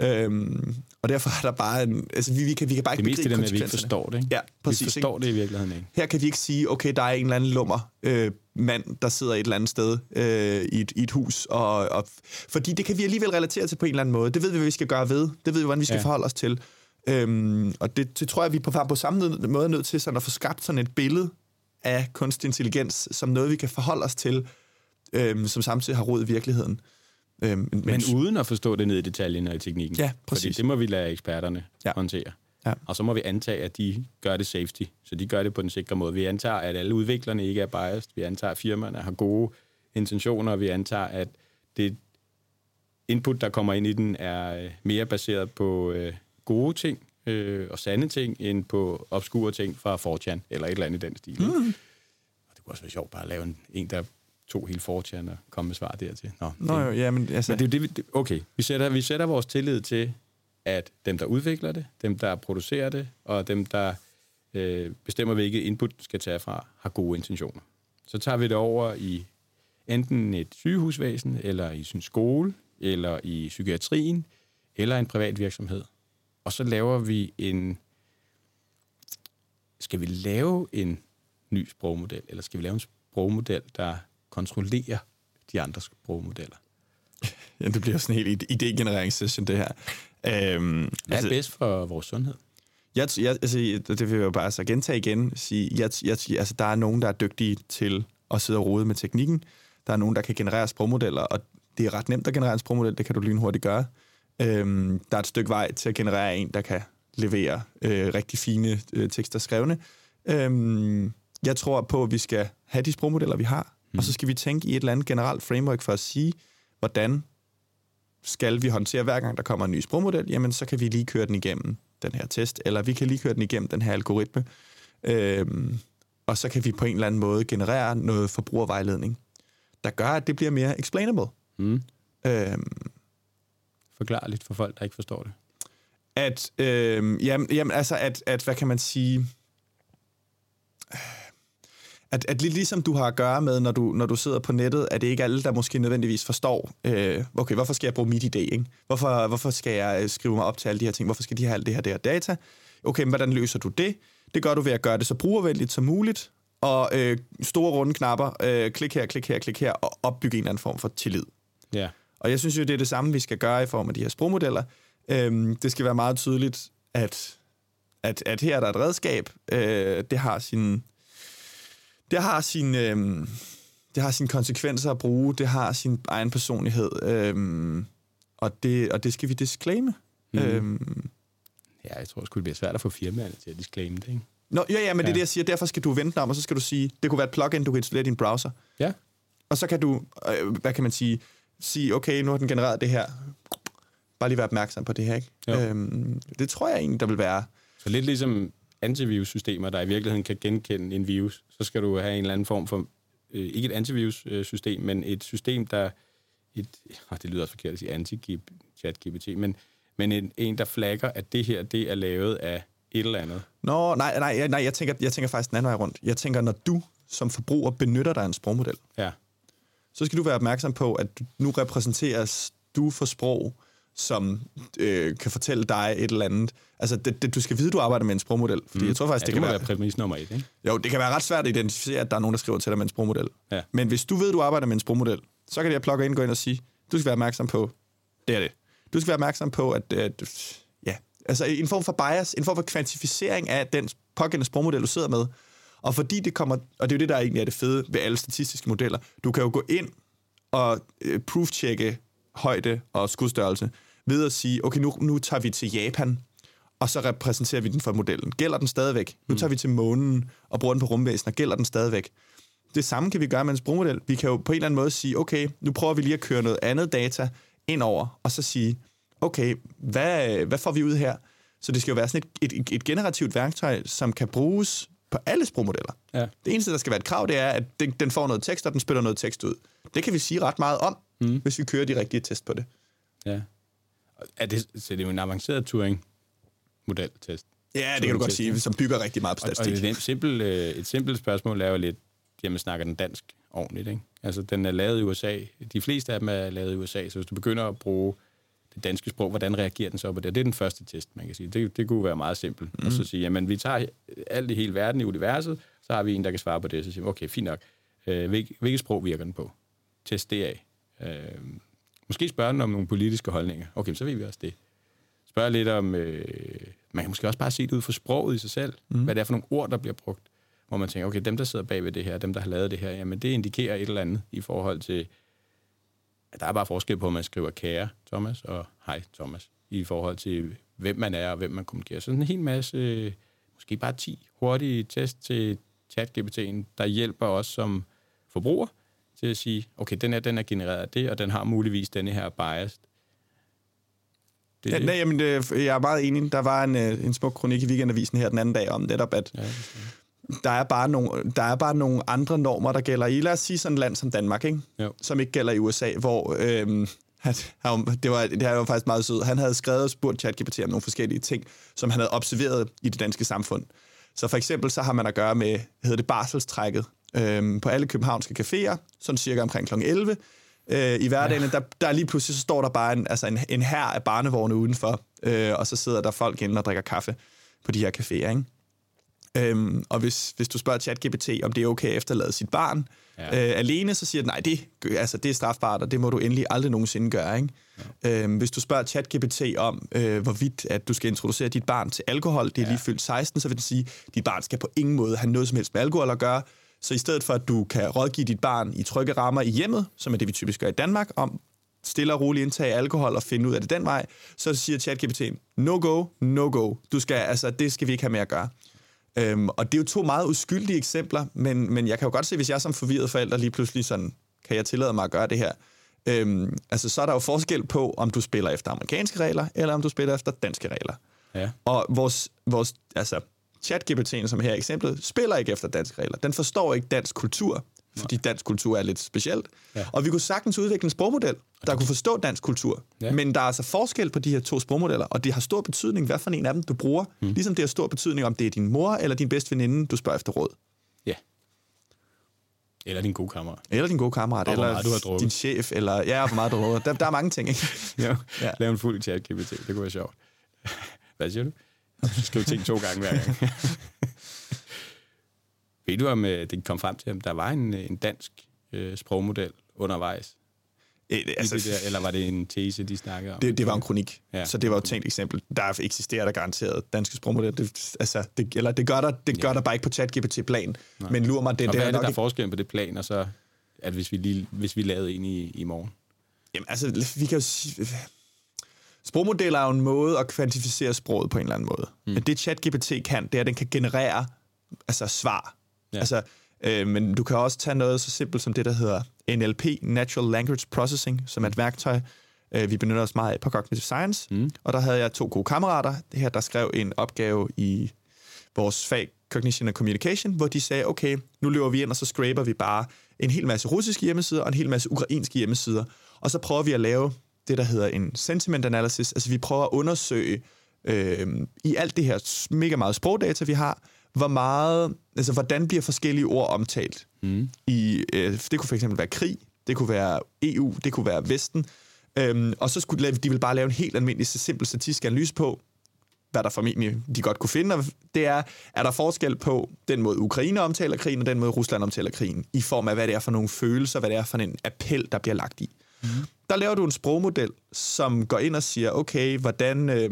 Øhm, og derfor er der bare en... Altså, vi, vi, kan, vi kan bare Det er ikke mest det begribe der med, at vi ikke forstår det. Ikke? Ja, præcis, Vi forstår det i virkeligheden ikke. Her kan vi ikke sige, okay, der er en eller anden lummer øh, mand, der sidder et eller andet sted øh, i, et, i et hus. Og, og, fordi det kan vi alligevel relatere til på en eller anden måde. Det ved vi, hvad vi skal gøre ved. Det ved vi, hvordan vi skal ja. forholde os til. Øhm, og det, det tror jeg, vi på, på samme måde er nødt til sådan at få skabt sådan et billede af kunstig intelligens som noget, vi kan forholde os til, øhm, som samtidig har råd i virkeligheden. Øhm, men, men uden at forstå det ned i detaljen og i teknikken. Ja, præcis. Fordi det må vi lade eksperterne ja. håndtere. Ja. Og så må vi antage, at de gør det safety, så de gør det på den sikre måde. Vi antager, at alle udviklerne ikke er biased. Vi antager, at firmaerne har gode intentioner. Vi antager, at det input, der kommer ind i den, er øh, mere baseret på øh, gode ting øh, og sande ting, end på obskure ting fra 4 eller et eller andet i den stil. Mm. Og det kunne også være sjovt bare at lave en, en der to hele 4 og komme med svar dertil. Nå, Nå jo, ja, men altså... Men det, det, det, okay, vi sætter, vi sætter vores tillid til, at dem, der udvikler det, dem, der producerer det, og dem, der øh, bestemmer, hvilket input skal tage fra, har gode intentioner. Så tager vi det over i enten et sygehusvæsen, eller i sin skole, eller i psykiatrien, eller en privat virksomhed. Og så laver vi en... Skal vi lave en ny sprogmodel, eller skal vi lave en sprogmodel, der kontrollerer de andre sprogmodeller? <laughs> Ja, det bliver sådan en helt idégenereringssession, det her. Øhm, Hvad er altså, bedst for vores sundhed? Jeg, jeg, altså, det vil jeg jo bare altså gentage igen. Sige, jeg, jeg, altså, der er nogen, der er dygtige til at sidde og rode med teknikken. Der er nogen, der kan generere sprogmodeller, og det er ret nemt at generere en sprogmodel. Det kan du lynhurtigt gøre. Øhm, der er et stykke vej til at generere en, der kan levere øh, rigtig fine øh, tekster skrevne. Øhm, jeg tror på, at vi skal have de sprogmodeller, vi har, mm. og så skal vi tænke i et eller andet generelt framework for at sige, hvordan skal vi håndtere hver gang, der kommer en ny sprogmodel, jamen så kan vi lige køre den igennem den her test, eller vi kan lige køre den igennem den her algoritme, øhm, og så kan vi på en eller anden måde generere noget forbrugervejledning, der gør, at det bliver mere explainable. Mm. Øhm, Forklar lidt for folk, der ikke forstår det. At, øhm, jamen, jamen, altså, at, at, hvad kan man sige at, at ligesom du har at gøre med, når du, når du sidder på nettet, at det ikke alle, der måske nødvendigvis forstår, øh, okay, hvorfor skal jeg bruge mit idé? Ikke? Hvorfor, hvorfor skal jeg øh, skrive mig op til alle de her ting? Hvorfor skal de have alt det her der data? Okay, men hvordan løser du det? Det gør du ved at gøre det så brugervenligt som muligt, og øh, store runde knapper, øh, klik her, klik her, klik her, og opbygge en eller anden form for tillid. Ja. Og jeg synes jo, det er det samme, vi skal gøre i form af de her sprogmodeller. Øh, det skal være meget tydeligt, at, at, at her er der et redskab, øh, det har sin det har sin... Øh, det har sine konsekvenser at bruge, det har sin egen personlighed, øhm, og, det, og det skal vi disclaime. Mm. Øhm. Ja, jeg tror det skulle blive svært at få firmaerne til at disclaime det, ikke? Nå, ja, ja, men ja. det er det, jeg siger. Derfor skal du vente om, og så skal du sige, det kunne være et plugin, du kan installere i din browser. Ja. Og så kan du, øh, hvad kan man sige, sige, okay, nu har den genereret det her. Bare lige være opmærksom på det her, ikke? Øhm, det tror jeg egentlig, der vil være... Så lidt ligesom antivirus-systemer, der i virkeligheden kan genkende en virus, så skal du have en eller anden form for, øh, ikke et antivirus-system, men et system, der, et, oh, det lyder også forkert at sige anti-chat-GPT, men, men en, en, der flagger, at det her, det er lavet af et eller andet. Nå, nej, nej, nej jeg, tænker, jeg tænker faktisk den anden vej rundt. Jeg tænker, når du som forbruger benytter dig af en sprogmodel, ja. så skal du være opmærksom på, at nu repræsenteres du for sprog, som øh, kan fortælle dig et eller andet. Altså, det, det, du skal vide, du arbejder med en sprogmodel. Fordi mm. jeg tror faktisk, ja, det, det kan være... præmis nummer et, ikke? Jo, det kan være ret svært at identificere, at der er nogen, der skriver til dig med en sprogmodel. Ja. Men hvis du ved, du arbejder med en sprogmodel, så kan det plukke ind, gå ind og sige, du skal være opmærksom på, det er det. Du skal være opmærksom på, at, at ja, altså en form for bias, en form for kvantificering af den pågældende sprogmodel, du sidder med. Og fordi det kommer, og det er jo det, der egentlig er det fede ved alle statistiske modeller, du kan jo gå ind og øh, proof-tjekke højde og skudstørrelse ved at sige, okay, nu, nu tager vi til Japan, og så repræsenterer vi den for modellen. Gælder den stadigvæk? Nu tager vi til månen og bruger den på rumvæsener. Gælder den stadigvæk? Det samme kan vi gøre med en sprogmodel. Vi kan jo på en eller anden måde sige, okay, nu prøver vi lige at køre noget andet data ind over, og så sige, okay, hvad, hvad får vi ud her? Så det skal jo være sådan et, et, et generativt værktøj, som kan bruges på alle sprogmodeller. Ja. Det eneste, der skal være et krav, det er, at den, den får noget tekst, og den spiller noget tekst ud. Det kan vi sige ret meget om, mm. hvis vi kører de rigtige test på det. Ja. Er det, så det er jo en avanceret Turing-modeltest. Ja, det kan du godt sige, som bygger rigtig meget på statistik. Og, og et, simpelt, øh, et simpelt spørgsmål er jo lidt, jamen snakker den dansk ordentligt, ikke? Altså, den er lavet i USA. De fleste af dem er lavet i USA, så hvis du begynder at bruge det danske sprog, hvordan reagerer den så på det? Det er den første test, man kan sige. Det, det kunne være meget simpelt. Mm. Og så sige, jamen, vi tager alt i hele verden i universet, så har vi en, der kan svare på det, så siger okay, fint nok. Øh, hvil, hvilket sprog virker den på? Test det af. Øh, måske spørge den om nogle politiske holdninger. Okay, så ved vi også det. Spørg lidt om... Øh, man kan måske også bare se det ud fra sproget i sig selv. Mm. Hvad det er for nogle ord, der bliver brugt. Hvor man tænker, okay, dem, der sidder bag ved det her, dem, der har lavet det her, jamen det indikerer et eller andet i forhold til... At der er bare forskel på, at man skriver kære Thomas og hej Thomas. I forhold til, hvem man er og hvem man kommunikerer. Så sådan en hel masse, måske bare 10 hurtige test til ChatGPT'en, der hjælper os som forbruger til at sige, okay, den er, den er genereret af det, og den har muligvis denne her bias. Det, ja, nej, jamen, det, jeg er meget enig. Der var en, øh, en smuk kronik i Weekendavisen her den anden dag om netop, at ja, der, er bare nogle, der er bare nogle andre normer, der gælder i, lad os sige sådan et land som Danmark, ikke? Jo. som ikke gælder i USA, hvor øhm, han, det, var, det her var faktisk meget sødt. Han havde skrevet og spurgt ChatGPT om nogle forskellige ting, som han havde observeret i det danske samfund. Så for eksempel så har man at gøre med, hedder det barselstrækket, øhm, på alle københavnske caféer, sådan cirka omkring kl. 11. Øh, I hverdagen, ja. der, der lige pludselig så står der bare en, altså en, en her af barnevogne udenfor, øh, og så sidder der folk inde og drikker kaffe på de her caféer, ikke? Øhm, og hvis, hvis du spørger ChatGPT, om det er okay at efterlade sit barn ja. øh, alene, så siger den, nej, det, altså, det er strafbart, og det må du endelig aldrig nogensinde gøre. Ikke? Ja. Øhm, hvis du spørger ChatGPT om, øh, hvorvidt at du skal introducere dit barn til alkohol, det er ja. lige fyldt 16, så vil den sige, at dit barn skal på ingen måde have noget som helst med alkohol at gøre. Så i stedet for, at du kan rådgive dit barn i trygge rammer i hjemmet, som er det, vi typisk gør i Danmark, om stille og roligt indtage alkohol og finde ud af det den vej, så siger ChatGPT, no go, no go. Du skal, altså, det skal vi ikke have med at gøre. Øhm, og det er jo to meget uskyldige eksempler, men, men jeg kan jo godt se, hvis jeg som forvirret forælder lige pludselig sådan, kan jeg tillade mig at gøre det her? Øhm, altså, så er der jo forskel på, om du spiller efter amerikanske regler, eller om du spiller efter danske regler. Ja. Og vores, vores altså, ChatGPT'en, som her eksemplet, spiller ikke efter danske regler. Den forstår ikke dansk kultur fordi dansk kultur er lidt specielt. Ja. Og vi kunne sagtens udvikle en sprogmodel, der kunne forstå dansk kultur. Ja. Men der er altså forskel på de her to sprogmodeller, og det har stor betydning, hvad for en af dem du bruger. Mm. Ligesom det har stor betydning, om det er din mor eller din bedste veninde, du spørger efter råd. Ja. Eller din gode kammerat. Eller din gode kammerat. Og eller du har din chef. Eller, ja, hvor meget du har der, der er mange ting, ikke? <laughs> ja. ja. Lav en fuld chat GPT. Det kunne være sjovt. <laughs> Hvad siger du? Skriv ting to gange hver gang. <laughs> Ved du, om øh, det kom frem til, at der var en, en dansk øh, sprogmodel undervejs? Øh, altså, det der, eller var det en tese, de snakkede om? Det, det var en kronik, ja. så det var jo et tænkt eksempel. Der eksisterer der garanteret danske sprogmodeller. Det, altså, det, eller det gør der, det gør ja. der bare ikke på ChatGPT-plan. Men lurer mig, det, og det hvad er det, der er forskellen på det plan, og så at hvis vi, lige, hvis vi lavede en i, i morgen? Jamen altså, vi kan jo sige... Sprogmodeller er jo en måde at kvantificere sproget på en eller anden måde. Mm. Men det ChatGPT kan, det er, at den kan generere altså svar Ja. Altså, øh, men du kan også tage noget så simpelt som det, der hedder NLP, Natural Language Processing, som er et værktøj, øh, vi benytter os meget af på Cognitive Science. Mm. Og der havde jeg to gode kammerater, det her, der skrev en opgave i vores fag Cognition and Communication, hvor de sagde, okay, nu løber vi ind, og så scraper vi bare en hel masse russiske hjemmesider og en hel masse ukrainske hjemmesider. Og så prøver vi at lave det, der hedder en sentiment analysis. Altså vi prøver at undersøge øh, i alt det her mega meget sprogdata, vi har, hvor meget, altså hvordan bliver forskellige ord omtalt? Mm. I, øh, det kunne for eksempel være krig, det kunne være EU, det kunne være Vesten. Øhm, og så skulle de vil bare lave en helt almindelig, simpel statistisk analyse på, hvad der formentlig de godt kunne finde, det er, er der forskel på den måde Ukraine omtaler krigen, og den måde Rusland omtaler krigen, i form af, hvad det er for nogle følelser, hvad det er for en appel, der bliver lagt i. Mm. Der laver du en sprogmodel, som går ind og siger, okay, hvordan, øh,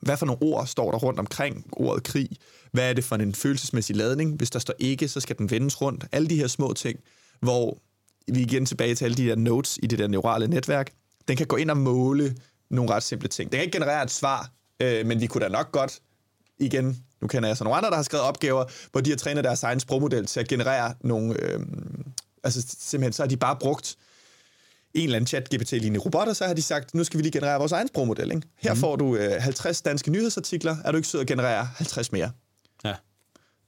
hvad for nogle ord står der rundt omkring ordet krig? Hvad er det for en følelsesmæssig ladning? Hvis der står ikke, så skal den vendes rundt. Alle de her små ting, hvor vi igen tilbage til alle de der notes i det der neurale netværk. Den kan gå ind og måle nogle ret simple ting. Den kan ikke generere et svar, øh, men vi kunne da nok godt, igen, nu kender jeg så nogle andre, der har skrevet opgaver, hvor de har trænet deres egen sprogmodel til at generere nogle... Øh, altså simpelthen, så har de bare brugt en eller anden chat-GPT-lignende robot, og så har de sagt, nu skal vi lige generere vores egen sprogmodel. Ikke? Her mm. får du øh, 50 danske nyhedsartikler. Er du ikke sød at generere 50 mere? Ja.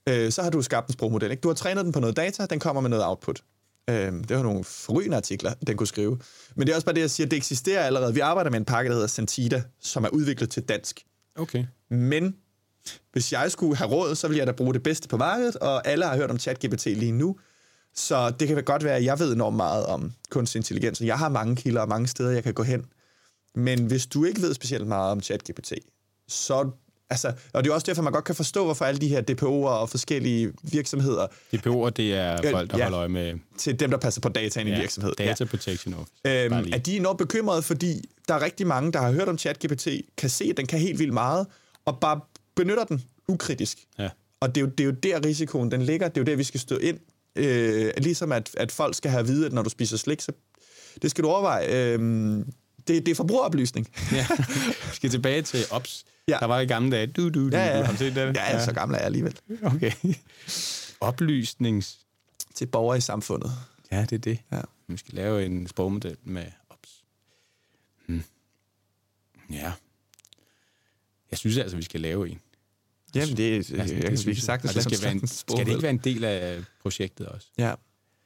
Øh, så har du skabt en sprogmodel. Ikke? Du har trænet den på noget data, den kommer med noget output. Øh, det var nogle forrygende artikler, den kunne skrive. Men det er også bare det, jeg siger, det eksisterer allerede. Vi arbejder med en pakke, der hedder Santida, som er udviklet til dansk. Okay. Men hvis jeg skulle have råd, så ville jeg da bruge det bedste på markedet, og alle har hørt om ChatGPT lige nu. Så det kan godt være, at jeg ved enormt meget om kunstig intelligens, og jeg har mange kilder og mange steder, jeg kan gå hen. Men hvis du ikke ved specielt meget om ChatGPT, så Altså, og det er også derfor, man godt kan forstå, hvorfor alle de her DPO'er og forskellige virksomheder... DPO'er, det er folk, der ja, holder øje med... Til dem, der passer på dataen ja, i virksomhed. Data ja. Protection Office. Øhm, at de er enormt bekymrede, fordi der er rigtig mange, der har hørt om ChatGPT, kan se, at den kan helt vildt meget, og bare benytter den ukritisk. Ja. Og det er, jo, det er jo der risikoen den ligger. Det er jo der, vi skal stå ind. Øh, ligesom at, at folk skal have at vide, at når du spiser slik, så det skal du overveje. Øh, det, det er forbrugeroplysning. ja. <laughs> Vi skal tilbage til OPS. Ja. Der var i gamle dage. Du, du, du, ja, ja. Du, har set det? Ja, ja, så gammel er jeg alligevel. Okay. Oplysnings... Til borgere i samfundet. Ja, det er det. Ja. Vi skal lave en sprogmodel med OPS. Hmm. Ja. Jeg synes altså, vi skal lave en. Jamen, det, altså, det, det, vi kan sagtens det skal, være en, skal det ikke være en del af projektet også? Ja.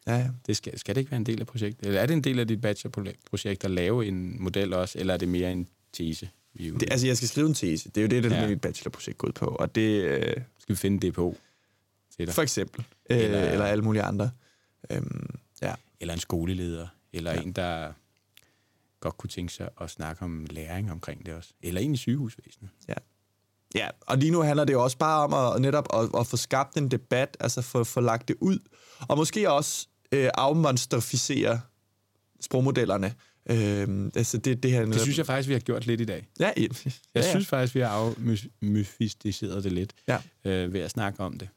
Ja, ja. Det skal, skal det ikke være en del af projektet? Eller er det en del af dit bachelorprojekt at lave en model også, eller er det mere en tese? Vi det, altså, jeg skal skrive en tese. Det er jo det, der ja. mit bachelorprojekt går ud på. Og det, øh, skal vi finde det på til dig? For eksempel. Øh, eller, eller alle mulige andre. Øhm, ja. Eller en skoleleder. Eller ja. en, der godt kunne tænke sig at snakke om læring omkring det også. Eller en i sygehusvæsenet. Ja. Ja, og lige nu handler det jo også bare om at, netop at, at få skabt en debat, altså få, få lagt det ud, og måske også øh, afmonstrificere sprogmodellerne. Øh, altså det, det, her, det synes jeg faktisk, vi har gjort lidt i dag. Ja, <laughs> ja, jeg synes faktisk, vi har afmystificeret det lidt ja. øh, ved at snakke om det.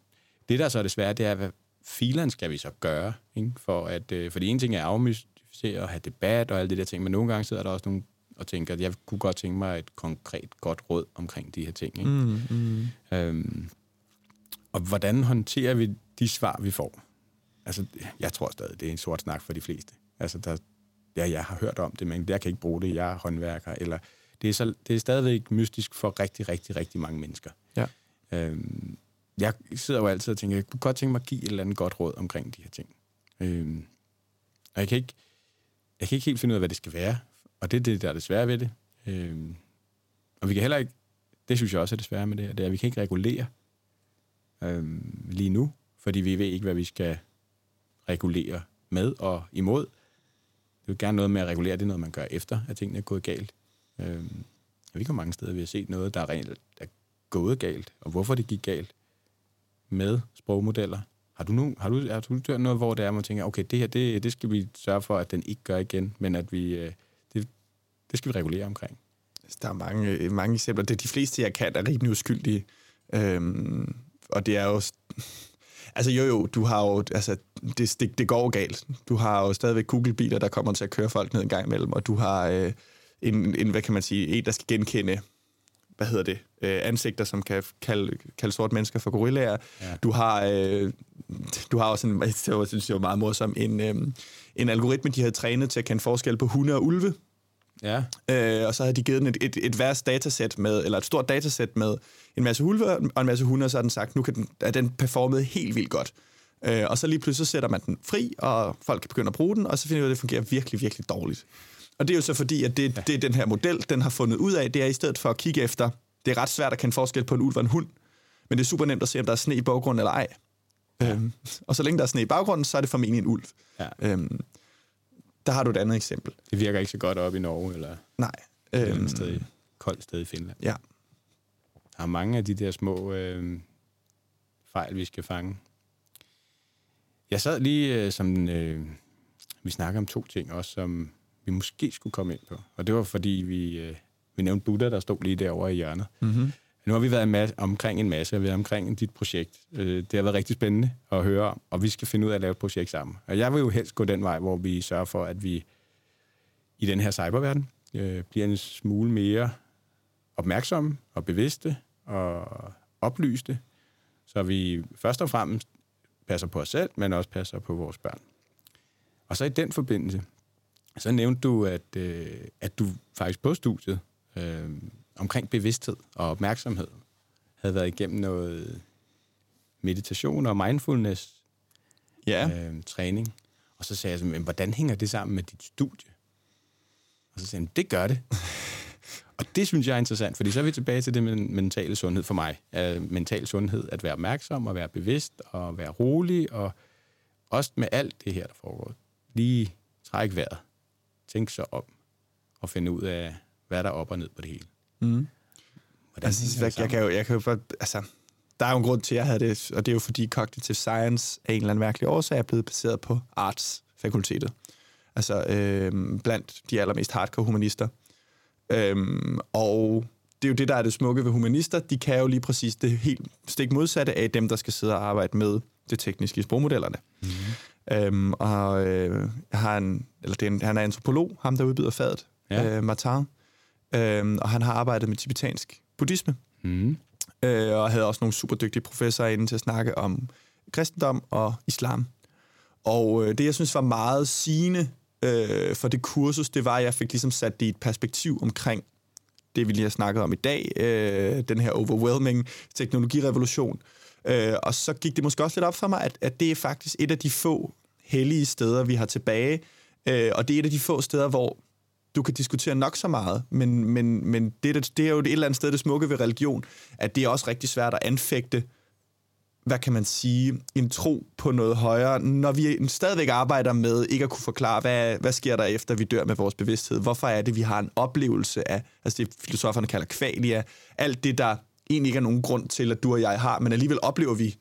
Det, der så er det svære, det er, hvad filerne skal vi så gøre? Ikke? For at, øh, fordi en ting er at afmystificere og have debat og alle det der ting, men nogle gange sidder der også nogle og tænker, at jeg kunne godt tænke mig et konkret godt råd omkring de her ting. Ikke? Mm, mm. Øhm, og hvordan håndterer vi de svar, vi får? Altså, jeg tror stadig, det er en sort snak for de fleste. Altså, der, ja, jeg har hørt om det, men jeg kan ikke bruge det, jeg er håndværker. Eller, det, er så, det er stadigvæk mystisk for rigtig, rigtig, rigtig mange mennesker. Ja. Øhm, jeg sidder jo altid og tænker, jeg kunne godt tænke mig at give et eller andet godt råd omkring de her ting. Øhm, og jeg kan, ikke, jeg kan ikke helt finde ud af, hvad det skal være, og det er det, der er det svære ved det. Øh, og vi kan heller ikke, det synes jeg også er det svære med det, her, det er, at vi kan ikke regulere øh, lige nu, fordi vi ved ikke, hvad vi skal regulere med og imod. Det er jo gerne noget med at regulere, det er noget, man gør efter, at tingene er gået galt. Øh, vi kan mange steder, vi har set noget, der er rent er gået galt, og hvorfor det gik galt med sprogmodeller. Har du, nu, har du, har du hørt noget, hvor det er, man tænker, okay, det her, det, det skal vi sørge for, at den ikke gør igen, men at vi, øh, det, det skal vi regulere omkring. Altså, der er mange, mange eksempler. Det er de fleste, jeg kan, er rimelig uskyldige. Øhm, og det er jo... <laughs> Altså jo jo, du har jo, altså det, det, det går galt. Du har jo stadigvæk Google-biler, der kommer til at køre folk ned en gang imellem, og du har øh, en, en, hvad kan man sige, en, der skal genkende, hvad hedder det, øh, ansigter, som kan kalde, kalde sorte mennesker for gorillaer. Ja. Du har, øh, du har også en, <laughs> jeg synes jeg var meget morsom, en, øh, en algoritme, de havde trænet til at kende forskel på hunde og ulve. Ja. Øh, og så havde de givet den et, et, et værst datasæt med, eller et stort datasæt med en masse ulve og en masse hunde, og så har den sagt, nu kan den, at den performet helt vildt godt. Øh, og så lige pludselig så sætter man den fri, og folk kan begynde at bruge den, og så finder vi at det fungerer virkelig, virkelig dårligt. Og det er jo så fordi, at det, ja. det den her model, den har fundet ud af, det er i stedet for at kigge efter, det er ret svært at kende forskel på en ulv og en hund, men det er super nemt at se, om der er sne i baggrunden eller ej. Ja. Øhm, og så længe der er sne i baggrunden, så er det formentlig en ulv. Ja. Øhm, der har du et andet eksempel. Det virker ikke så godt op i Norge, eller? Nej. Øhm, sted, koldt sted i Finland. Ja. Der er mange af de der små øh, fejl, vi skal fange. Jeg sad lige, øh, som øh, vi snakker om to ting også, som vi måske skulle komme ind på. Og det var, fordi vi, øh, vi nævnte Buddha, der stod lige derovre i hjørnet. Mm-hmm. Nu har vi været masse, omkring en masse, og vi er omkring dit projekt. Øh, det har været rigtig spændende at høre om, og vi skal finde ud af at lave et projekt sammen. Og jeg vil jo helst gå den vej, hvor vi sørger for, at vi i den her cyberverden øh, bliver en smule mere opmærksomme og bevidste og oplyste, så vi først og fremmest passer på os selv, men også passer på vores børn. Og så i den forbindelse, så nævnte du, at, øh, at du faktisk på studiet øh, omkring bevidsthed og opmærksomhed havde været igennem noget meditation og mindfulness ja. øh, træning. Og så sagde jeg, men hvordan hænger det sammen med dit studie? Og så sagde han, det gør det. <laughs> og det synes jeg er interessant, fordi så er vi tilbage til det med mentale sundhed for mig. Uh, mental sundhed, at være opmærksom og være bevidst og være rolig, og også med alt det her, der foregår. Lige træk vejret. Tænk så om og finde ud af, hvad der er op og ned på det hele. Mm. Hvordan altså, jeg, jeg, kan jo, jeg kan jo altså, der er jo en grund til, at jeg havde det, og det er jo fordi Cognitive Science af en eller anden mærkelig årsag er blevet baseret på Arts-fakultetet. Altså øh, blandt de allermest hardcore humanister. Øhm, og det er jo det, der er det smukke ved humanister. De kan jo lige præcis det helt stik modsatte af dem, der skal sidde og arbejde med det tekniske i sprogmodellerne. Mm-hmm. Øhm, og øh, jeg har en, eller det er en, han er antropolog, ham der udbyder fadet, ja. øh, Martin. Øhm, og han har arbejdet med tibetansk buddhisme. Mm-hmm. Øh, og havde også nogle super dygtige professorer inde til at snakke om kristendom og islam. Og øh, det, jeg synes var meget sigende øh, for det kursus, det var, at jeg fik ligesom sat det i et perspektiv omkring det, vi lige har snakket om i dag, øh, den her overwhelming teknologirevolution. Øh, og så gik det måske også lidt op for mig, at, at det er faktisk et af de få hellige steder, vi har tilbage, øh, og det er et af de få steder, hvor du kan diskutere nok så meget, men, men, men det, det er jo et eller andet sted det smukke ved religion, at det er også rigtig svært at anfægte hvad kan man sige, en tro på noget højere, når vi stadigvæk arbejder med ikke at kunne forklare, hvad, hvad sker der efter, vi dør med vores bevidsthed? Hvorfor er det, vi har en oplevelse af, altså det filosoferne kalder kvalia, alt det, der egentlig ikke er nogen grund til, at du og jeg har, men alligevel oplever vi,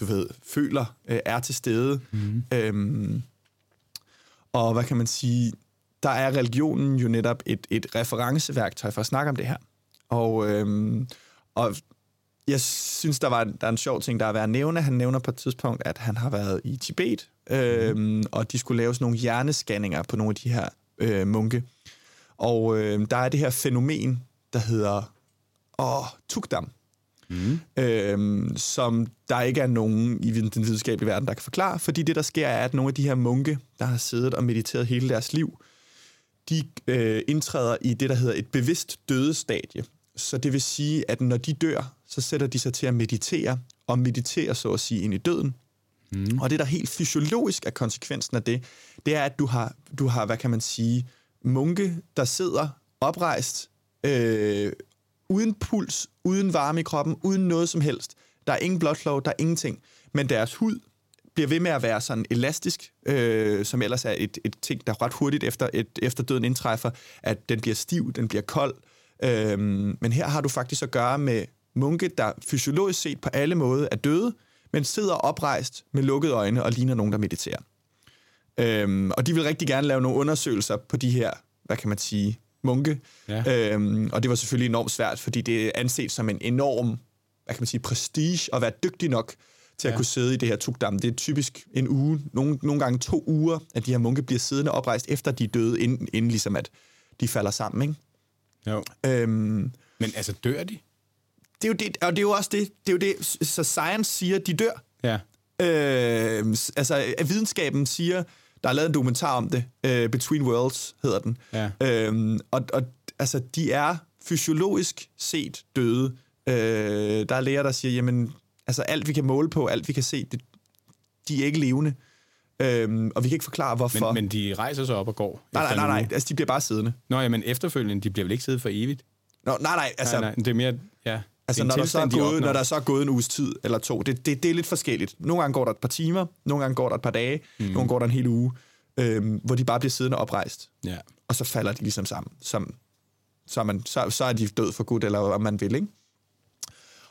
du ved, føler, øh, er til stede. Mm. Øhm, og hvad kan man sige, der er religionen jo netop et, et referenceværktøj for at snakke om det her. Og, øhm, og jeg synes, der var der er en sjov ting, der er værd at nævne. Han nævner på et tidspunkt, at han har været i Tibet, øh, mm. og de skulle lave sådan nogle hjernescanninger på nogle af de her øh, munke. Og øh, der er det her fænomen, der hedder åh, tukdam, mm. øh, som der ikke er nogen i den videnskabelige verden, der kan forklare. Fordi det, der sker, er, at nogle af de her munke, der har siddet og mediteret hele deres liv, de øh, indtræder i det, der hedder et bevidst dødestadie. Så det vil sige, at når de dør, så sætter de sig til at meditere, og meditere så at sige ind i døden. Mm. Og det, der helt fysiologisk er konsekvensen af det, det er, at du har, du har hvad kan man sige, munke, der sidder oprejst, øh, uden puls, uden varme i kroppen, uden noget som helst. Der er ingen blodflow, der er ingenting. Men deres hud bliver ved med at være sådan elastisk, øh, som ellers er et, et ting, der ret hurtigt efter, et, efter døden indtræffer, at den bliver stiv, den bliver kold, Øhm, men her har du faktisk at gøre med munke, der fysiologisk set på alle måder er døde, men sidder oprejst med lukkede øjne og ligner nogen, der mediterer. Øhm, og de vil rigtig gerne lave nogle undersøgelser på de her, hvad kan man sige, munke. Ja. Øhm, og det var selvfølgelig enormt svært, fordi det er anset som en enorm, hvad kan man sige, prestige at være dygtig nok til at ja. kunne sidde i det her tugdam. Det er typisk en uge, nogle, nogle gange to uger, at de her munke bliver siddende oprejst, efter de er døde, inden, inden ligesom at de falder sammen. Ikke? Jo. Øhm, Men altså, dør de? Det er jo det, og det er jo også det, det er jo det, så science siger, de dør. Ja. Øh, altså, videnskaben siger, der er lavet en dokumentar om det, uh, Between Worlds hedder den. Ja. Øhm, og, og altså, de er fysiologisk set døde. Øh, der er læger, der siger, jamen, altså alt vi kan måle på, alt vi kan se, det, de er ikke levende. Øhm, og vi kan ikke forklare, hvorfor. Men, men de rejser sig op og går? Nej, nej, nej, nej. Altså, de bliver bare siddende. Nå ja, men efterfølgende, de bliver vel ikke siddet for evigt? Nå, nej, nej. Altså, nej, nej, det er mere... Ja. Altså, når, der så er gået, når der så er gået en uges tid eller to, det, det, det er lidt forskelligt. Nogle gange går der et par timer, nogle gange går der et par dage, mm. nogle gange går der en hel uge, øhm, hvor de bare bliver siddende oprejst. Ja. Og så falder de ligesom sammen. Som, så, er man, så, så er de død for godt, eller hvad man vil, ikke?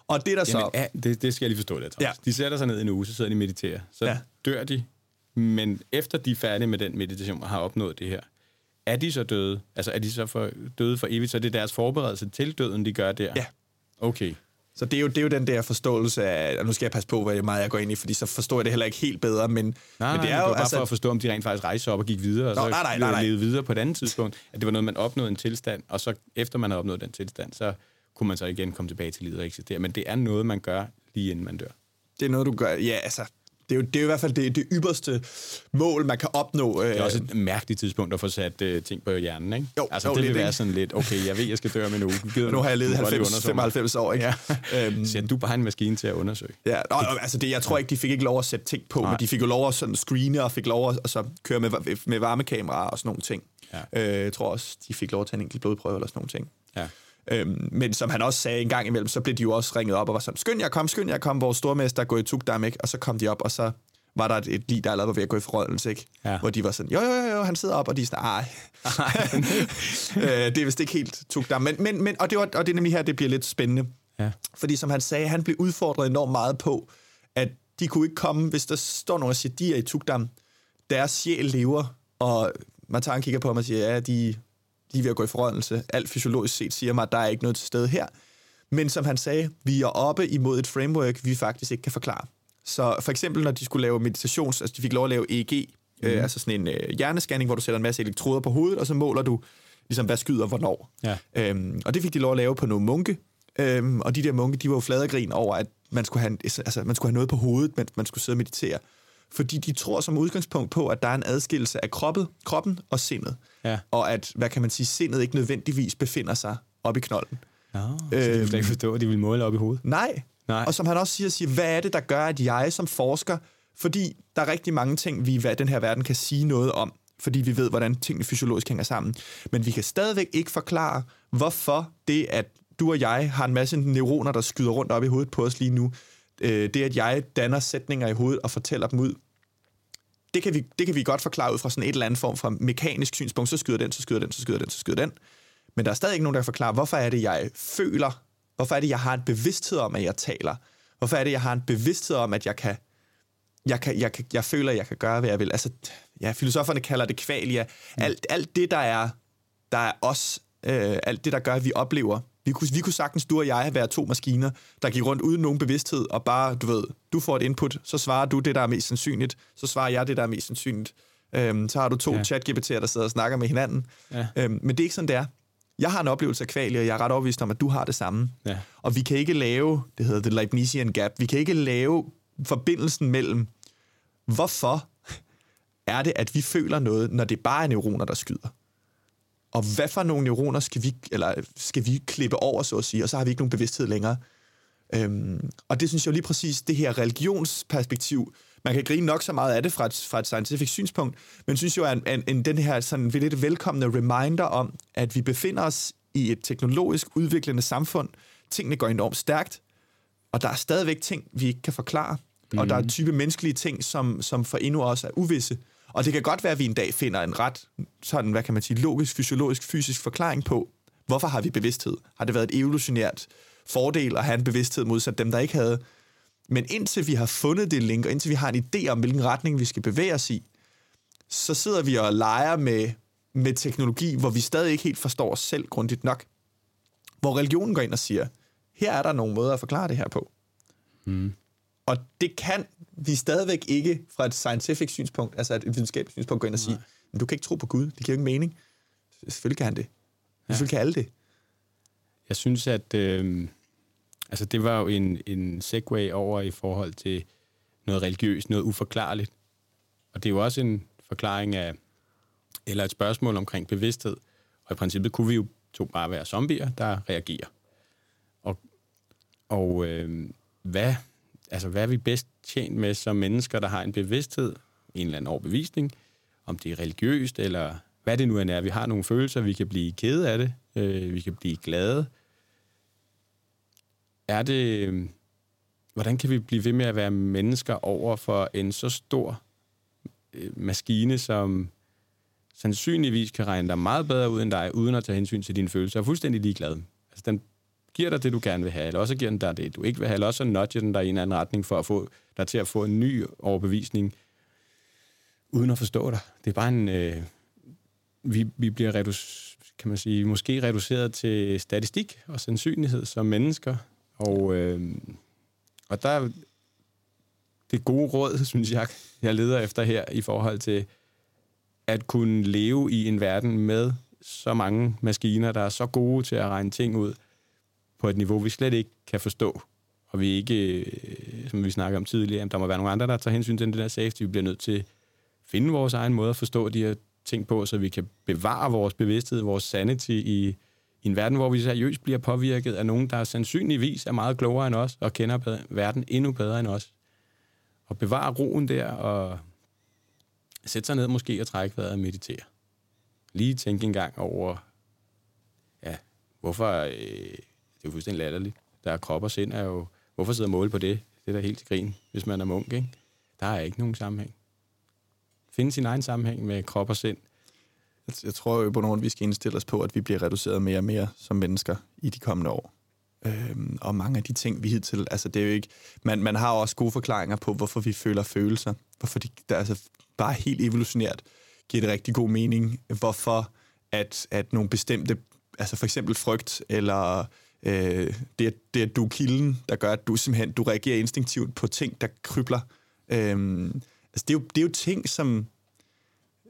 Og det der Jamen, så... Ja, det, det skal jeg lige forstå lidt. Ja. De sætter sig ned en uge, så sidder de og mediterer. Så ja. dør de, men efter de er færdige med den meditation og har opnået det her, er de så døde? Altså er de så for, døde for evigt? Så det er deres forberedelse til døden, de gør der? Ja. Okay. Så det er, jo, det er jo den der forståelse af, og nu skal jeg passe på, hvad meget jeg går ind i, fordi så forstår jeg det heller ikke helt bedre, men, nej, men det er jo... bare altså, for at forstå, om de rent faktisk rejste op og gik videre, og Nå, så nej, nej, nej, nej. levede videre på et andet tidspunkt, at det var noget, man opnåede en tilstand, og så efter man har opnået den tilstand, så kunne man så igen komme tilbage til livet og eksistere. Men det er noget, man gør lige inden man dør. Det er noget, du gør, ja, altså, det er, jo, det er jo i hvert fald det, det ypperste mål, man kan opnå. Det er også et mærkeligt tidspunkt at få sat uh, ting på hjernen, ikke? Jo, altså, jo, det vil være sådan lidt, okay, jeg ved, jeg skal dø om en uge. Gider nu har jeg levet 90, 95 år, ikke? Ja. øhm, så du bare en maskine til at undersøge. Ja, og, altså det, jeg tror ikke, de fik ikke lov at sætte ting på, Nej. men de fik jo lov at sådan screene og fik lov at altså, køre med, med varmekameraer og sådan nogle ting. Ja. Øh, jeg tror også, de fik lov at tage en enkelt blodprøve eller sådan nogle ting. Ja. Øhm, men som han også sagde en gang imellem, så blev de jo også ringet op og var sådan, skynd jer kom, skynd jer kom, vores stormester går i tugdam, ikke? Og så kom de op, og så var der et, et lig, der allerede var ved at gå i forrådelse, ikke? Ja. Hvor de var sådan, jo, jo, jo, jo, han sidder op, og de er sådan, ej. <laughs> øh, det er vist ikke helt tuk der. Men, men, men, og, det var, og det er nemlig her, det bliver lidt spændende. Ja. Fordi som han sagde, han blev udfordret enormt meget på, at de kunne ikke komme, hvis der står nogen og siger, de er i Tugdam, deres sjæl lever, og Martin kigger på ham og siger, ja, de, de er ved at gå i forrådelse. Alt fysiologisk set siger mig, at der er ikke noget til stede her. Men som han sagde, vi er oppe imod et framework, vi faktisk ikke kan forklare. Så for eksempel, når de skulle lave meditations, altså de fik lov at lave EEG, mm. øh, altså sådan en øh, hjernescanning, hvor du sætter en masse elektroder på hovedet, og så måler du, ligesom, hvad skyder hvornår. Ja. Øhm, og det fik de lov at lave på nogle munke, øhm, og de der munke, de var jo fladegrin over, at man skulle, have, en, altså, man skulle have noget på hovedet, mens man skulle sidde og meditere. Fordi de tror som udgangspunkt på, at der er en adskillelse af kroppen, kroppen og sindet. Ja. Og at, hvad kan man sige, sindet ikke nødvendigvis befinder sig oppe i knolden. Nå, så de slet ikke forstå, at de ville måle op i hovedet. Nej. Nej. Og som han også siger, siger, hvad er det, der gør, at jeg som forsker, fordi der er rigtig mange ting, vi i den her verden kan sige noget om, fordi vi ved, hvordan tingene fysiologisk hænger sammen. Men vi kan stadigvæk ikke forklare, hvorfor det, at du og jeg har en masse neuroner, der skyder rundt op i hovedet på os lige nu, øh, det, at jeg danner sætninger i hovedet og fortæller dem ud, det kan, vi, det kan vi godt forklare ud fra sådan et eller andet form for mekanisk synspunkt. Så skyder den, så skyder den, så skyder den, så skyder den. Men der er stadig ikke nogen, der kan forklare, hvorfor er det, jeg føler? Hvorfor er det, jeg har en bevidsthed om, at jeg taler? Hvorfor er det, jeg har en bevidsthed om, at jeg kan, jeg, kan, jeg, kan, jeg føler, at jeg kan gøre, hvad jeg vil? Altså, ja, filosoferne kalder det kvalia. Alt, alt det, der er, der er os, øh, alt det, der gør, at vi oplever. Vi kunne, vi kunne sagtens, du og jeg, være to maskiner, der gik rundt uden nogen bevidsthed, og bare, du ved, du får et input, så svarer du det, der er mest sandsynligt, så svarer jeg det, der er mest sandsynligt. Øhm, så har du to Ja. chat-GPT'er, der sidder og snakker med hinanden. Ja. Øhm, men det er ikke sådan, det er. Jeg har en oplevelse af kvalia, og jeg er ret overbevist om, at du har det samme. Ja. Og vi kan ikke lave, det hedder the Leibnizian gap, vi kan ikke lave forbindelsen mellem, hvorfor er det, at vi føler noget, når det bare er neuroner, der skyder. Og hvad for nogle neuroner skal vi, eller skal vi klippe over, så at sige, og så har vi ikke nogen bevidsthed længere. Øhm, og det synes jeg jo lige præcis, det her religionsperspektiv, man kan grine nok så meget af det fra et, fra et scientific synspunkt, men synes jo, at en, en, en, den her sådan lidt velkommende reminder om, at vi befinder os i et teknologisk udviklende samfund. Tingene går enormt stærkt, og der er stadigvæk ting, vi ikke kan forklare. Mm. Og der er type menneskelige ting, som, som for endnu også er uvisse. Og det kan godt være, at vi en dag finder en ret, sådan, hvad kan man sige, logisk, fysiologisk, fysisk forklaring på, hvorfor har vi bevidsthed? Har det været et evolutionært fordel at have en bevidsthed modsat dem, der ikke havde? Men indtil vi har fundet det link, og indtil vi har en idé om, hvilken retning vi skal bevæge os i, så sidder vi og leger med, med teknologi, hvor vi stadig ikke helt forstår os selv grundigt nok. Hvor religionen går ind og siger, her er der nogle måder at forklare det her på. Mm. Og det kan vi stadigvæk ikke fra et scientific synspunkt, altså et videnskabeligt synspunkt, gå ind og sige, men du kan ikke tro på Gud, det giver ikke mening. Selvfølgelig kan han det. Selvfølgelig kan alle det. Jeg synes, at øh, altså det var jo en, en segue over i forhold til noget religiøst, noget uforklarligt. Og det er jo også en forklaring af, eller et spørgsmål omkring bevidsthed. Og i princippet kunne vi jo to bare være zombier, der reagerer. Og, og øh, hvad, altså, hvad er vi bedst tjent med som mennesker, der har en bevidsthed, en eller anden overbevisning, om det er religiøst, eller hvad det nu end er. Vi har nogle følelser, vi kan blive kede af det, øh, vi kan blive glade. Er det, øh, hvordan kan vi blive ved med at være mennesker over for en så stor øh, maskine, som sandsynligvis kan regne dig meget bedre ud end dig, uden at tage hensyn til dine følelser. og er fuldstændig ligeglad. Altså, den giver dig det, du gerne vil have, eller også giver den dig det, du ikke vil have, eller også nudger den dig i en anden retning for at få dig til at få en ny overbevisning, uden at forstå dig. Det er bare en... Øh, vi, vi bliver reduc- kan man sige, måske reduceret til statistik og sandsynlighed som mennesker. Og, øh, og der er det gode råd, <laughs> synes jeg, jeg leder efter her i forhold til at kunne leve i en verden med så mange maskiner, der er så gode til at regne ting ud på et niveau, vi slet ikke kan forstå. Og vi ikke, øh, som vi snakkede om tidligere, der må være nogle andre, der tager hensyn til den der safety. Vi bliver nødt til at finde vores egen måde at forstå de her ting på, så vi kan bevare vores bevidsthed, vores sanity i, i en verden, hvor vi seriøst bliver påvirket af nogen, der sandsynligvis er meget klogere end os, og kender bedre, verden endnu bedre end os. Og bevare roen der, og sætte sig ned måske og trække vejret og meditere. Lige tænke en gang over, ja, hvorfor, øh, det er jo fuldstændig latterligt. Der er krop og sind er jo, hvorfor sidder måle på det? Det er da helt til grin, hvis man er munk, ikke? Der er ikke nogen sammenhæng. Finde sin egen sammenhæng med krop og sind. Jeg, jeg tror jo på nogen, vi skal indstille os på, at vi bliver reduceret mere og mere som mennesker i de kommende år. Øhm, og mange af de ting, vi hidtil... Altså, det er jo ikke... Man, man har også gode forklaringer på, hvorfor vi føler følelser. Hvorfor de, der, altså, bare helt evolutionært giver det rigtig god mening. Hvorfor at, at nogle bestemte... Altså for eksempel frygt, eller øh, det, det, at du er kilden, der gør, at du simpelthen du reagerer instinktivt på ting, der krybler. Øhm, altså, det, er jo, det er jo ting, som...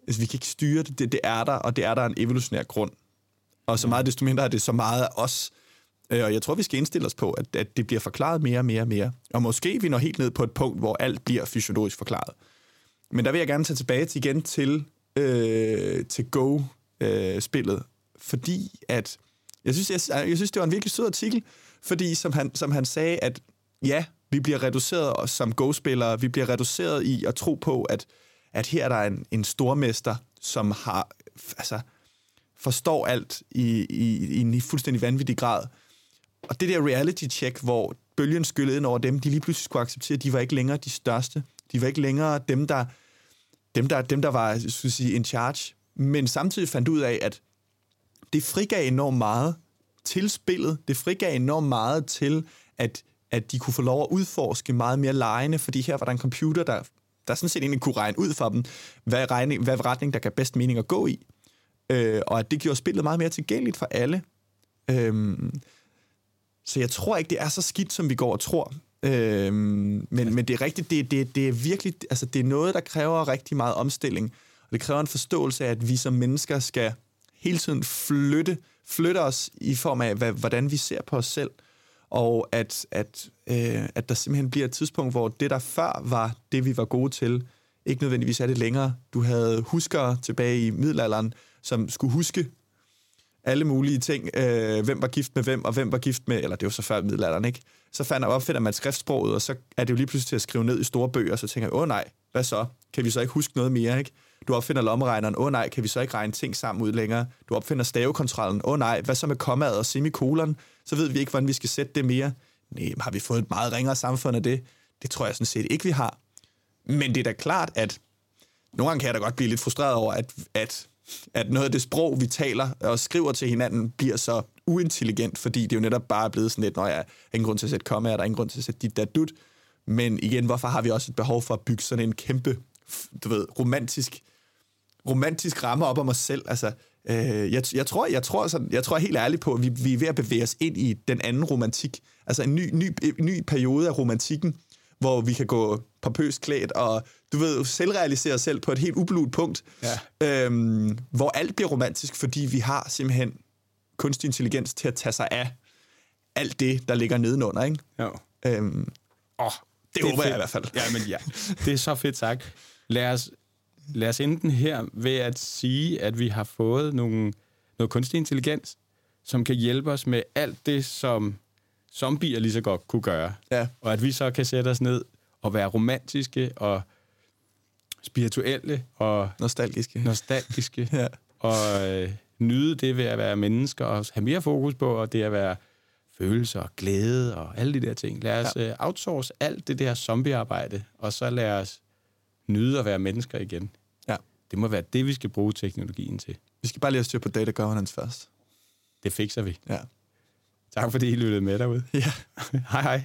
Altså, vi kan ikke styre det. det. Det er der, og det er der en evolutionær grund. Og så meget desto mindre er det så meget af os, Øh, og jeg tror, vi skal indstille os på, at, at det bliver forklaret mere og mere og mere. Og måske vi når helt ned på et punkt, hvor alt bliver fysiologisk forklaret. Men der vil jeg gerne tage tilbage til igen til, øh, til Go-spillet, øh, fordi at jeg synes, jeg, jeg synes, det var en virkelig sød artikel, fordi som han, som han sagde, at ja, vi bliver reduceret som Go-spillere, vi bliver reduceret i at tro på, at, at her er der en, en stormester, som har, altså, forstår alt i, i, i en fuldstændig vanvittig grad, og det der reality check, hvor bølgen skyllede ind over dem, de lige pludselig skulle acceptere, at de var ikke længere de største. De var ikke længere dem, der, dem, der, dem, der var skulle sige, in charge. Men samtidig fandt ud af, at det frigav enormt meget til spillet. Det frigav enormt meget til, at, at de kunne få lov at udforske meget mere lejende, fordi her var der en computer, der, der sådan set egentlig kunne regne ud for dem, hvad, regning, hvad retning, der gav bedst mening at gå i. Øh, og at det gjorde spillet meget mere tilgængeligt for alle. Øh, så jeg tror ikke, det er så skidt, som vi går og tror. Øhm, men, men det er rigtigt, det, det, det er virkelig, altså det er noget, der kræver rigtig meget omstilling. Og det kræver en forståelse af, at vi som mennesker skal hele tiden flytte, flytte os i form af, hvad, hvordan vi ser på os selv. Og at, at, øh, at der simpelthen bliver et tidspunkt, hvor det, der før var det, vi var gode til, ikke nødvendigvis er det længere. Du havde huskere tilbage i middelalderen, som skulle huske alle mulige ting. Øh, hvem var gift med hvem, og hvem var gift med, eller det var så før middelalderen, ikke? Så fandt, opfinder man skriftsproget, og så er det jo lige pludselig til at skrive ned i store bøger, og så tænker jeg, åh nej, hvad så? Kan vi så ikke huske noget mere, ikke? Du opfinder lommeregneren, åh nej, kan vi så ikke regne ting sammen ud længere? Du opfinder stavekontrollen, åh nej, hvad så med kommaet og semikolon? Så ved vi ikke, hvordan vi skal sætte det mere. Nej, har vi fået et meget ringere samfund af det? Det tror jeg sådan set ikke, vi har. Men det er da klart, at nogle gange kan jeg da godt blive lidt frustreret over, at, at at noget af det sprog, vi taler og skriver til hinanden, bliver så uintelligent, fordi det jo netop bare er blevet sådan lidt, når jeg har ingen grund til at sætte er der ingen grund til at sætte dit der dut. Men igen, hvorfor har vi også et behov for at bygge sådan en kæmpe, du ved, romantisk, romantisk ramme op om os selv? Altså, øh, jeg, jeg, tror, jeg, tror sådan, jeg tror helt ærligt på, at vi, vi er ved at bevæge os ind i den anden romantik. Altså en ny, ny, ny periode af romantikken, hvor vi kan gå pompøst klædt og, du ved, selvrealisere os selv på et helt ublut punkt, ja. øhm, hvor alt bliver romantisk, fordi vi har simpelthen kunstig intelligens til at tage sig af alt det, der ligger nedenunder, ikke? Jo. Øhm, åh, det, det håber jeg i hvert fald. Ja, men ja. Det er så fedt sagt. Lad os, lad os enten her ved at sige, at vi har fået nogle, noget kunstig intelligens, som kan hjælpe os med alt det, som zombier lige så godt kunne gøre. Ja. Og at vi så kan sætte os ned og være romantiske og spirituelle og nostalgiske, nostalgiske <laughs> ja. og øh, nyde det ved at være mennesker og have mere fokus på, og det at være følelser og glæde og alle de der ting. Lad os ja. øh, outsource alt det der zombiearbejde, og så lad os nyde at være mennesker igen. Ja. Det må være det, vi skal bruge teknologien til. Vi skal bare lige have styr på data governance først. Det fikser vi. Ja. Tak fordi I lyttede med derude. Ja. <laughs> hej hej.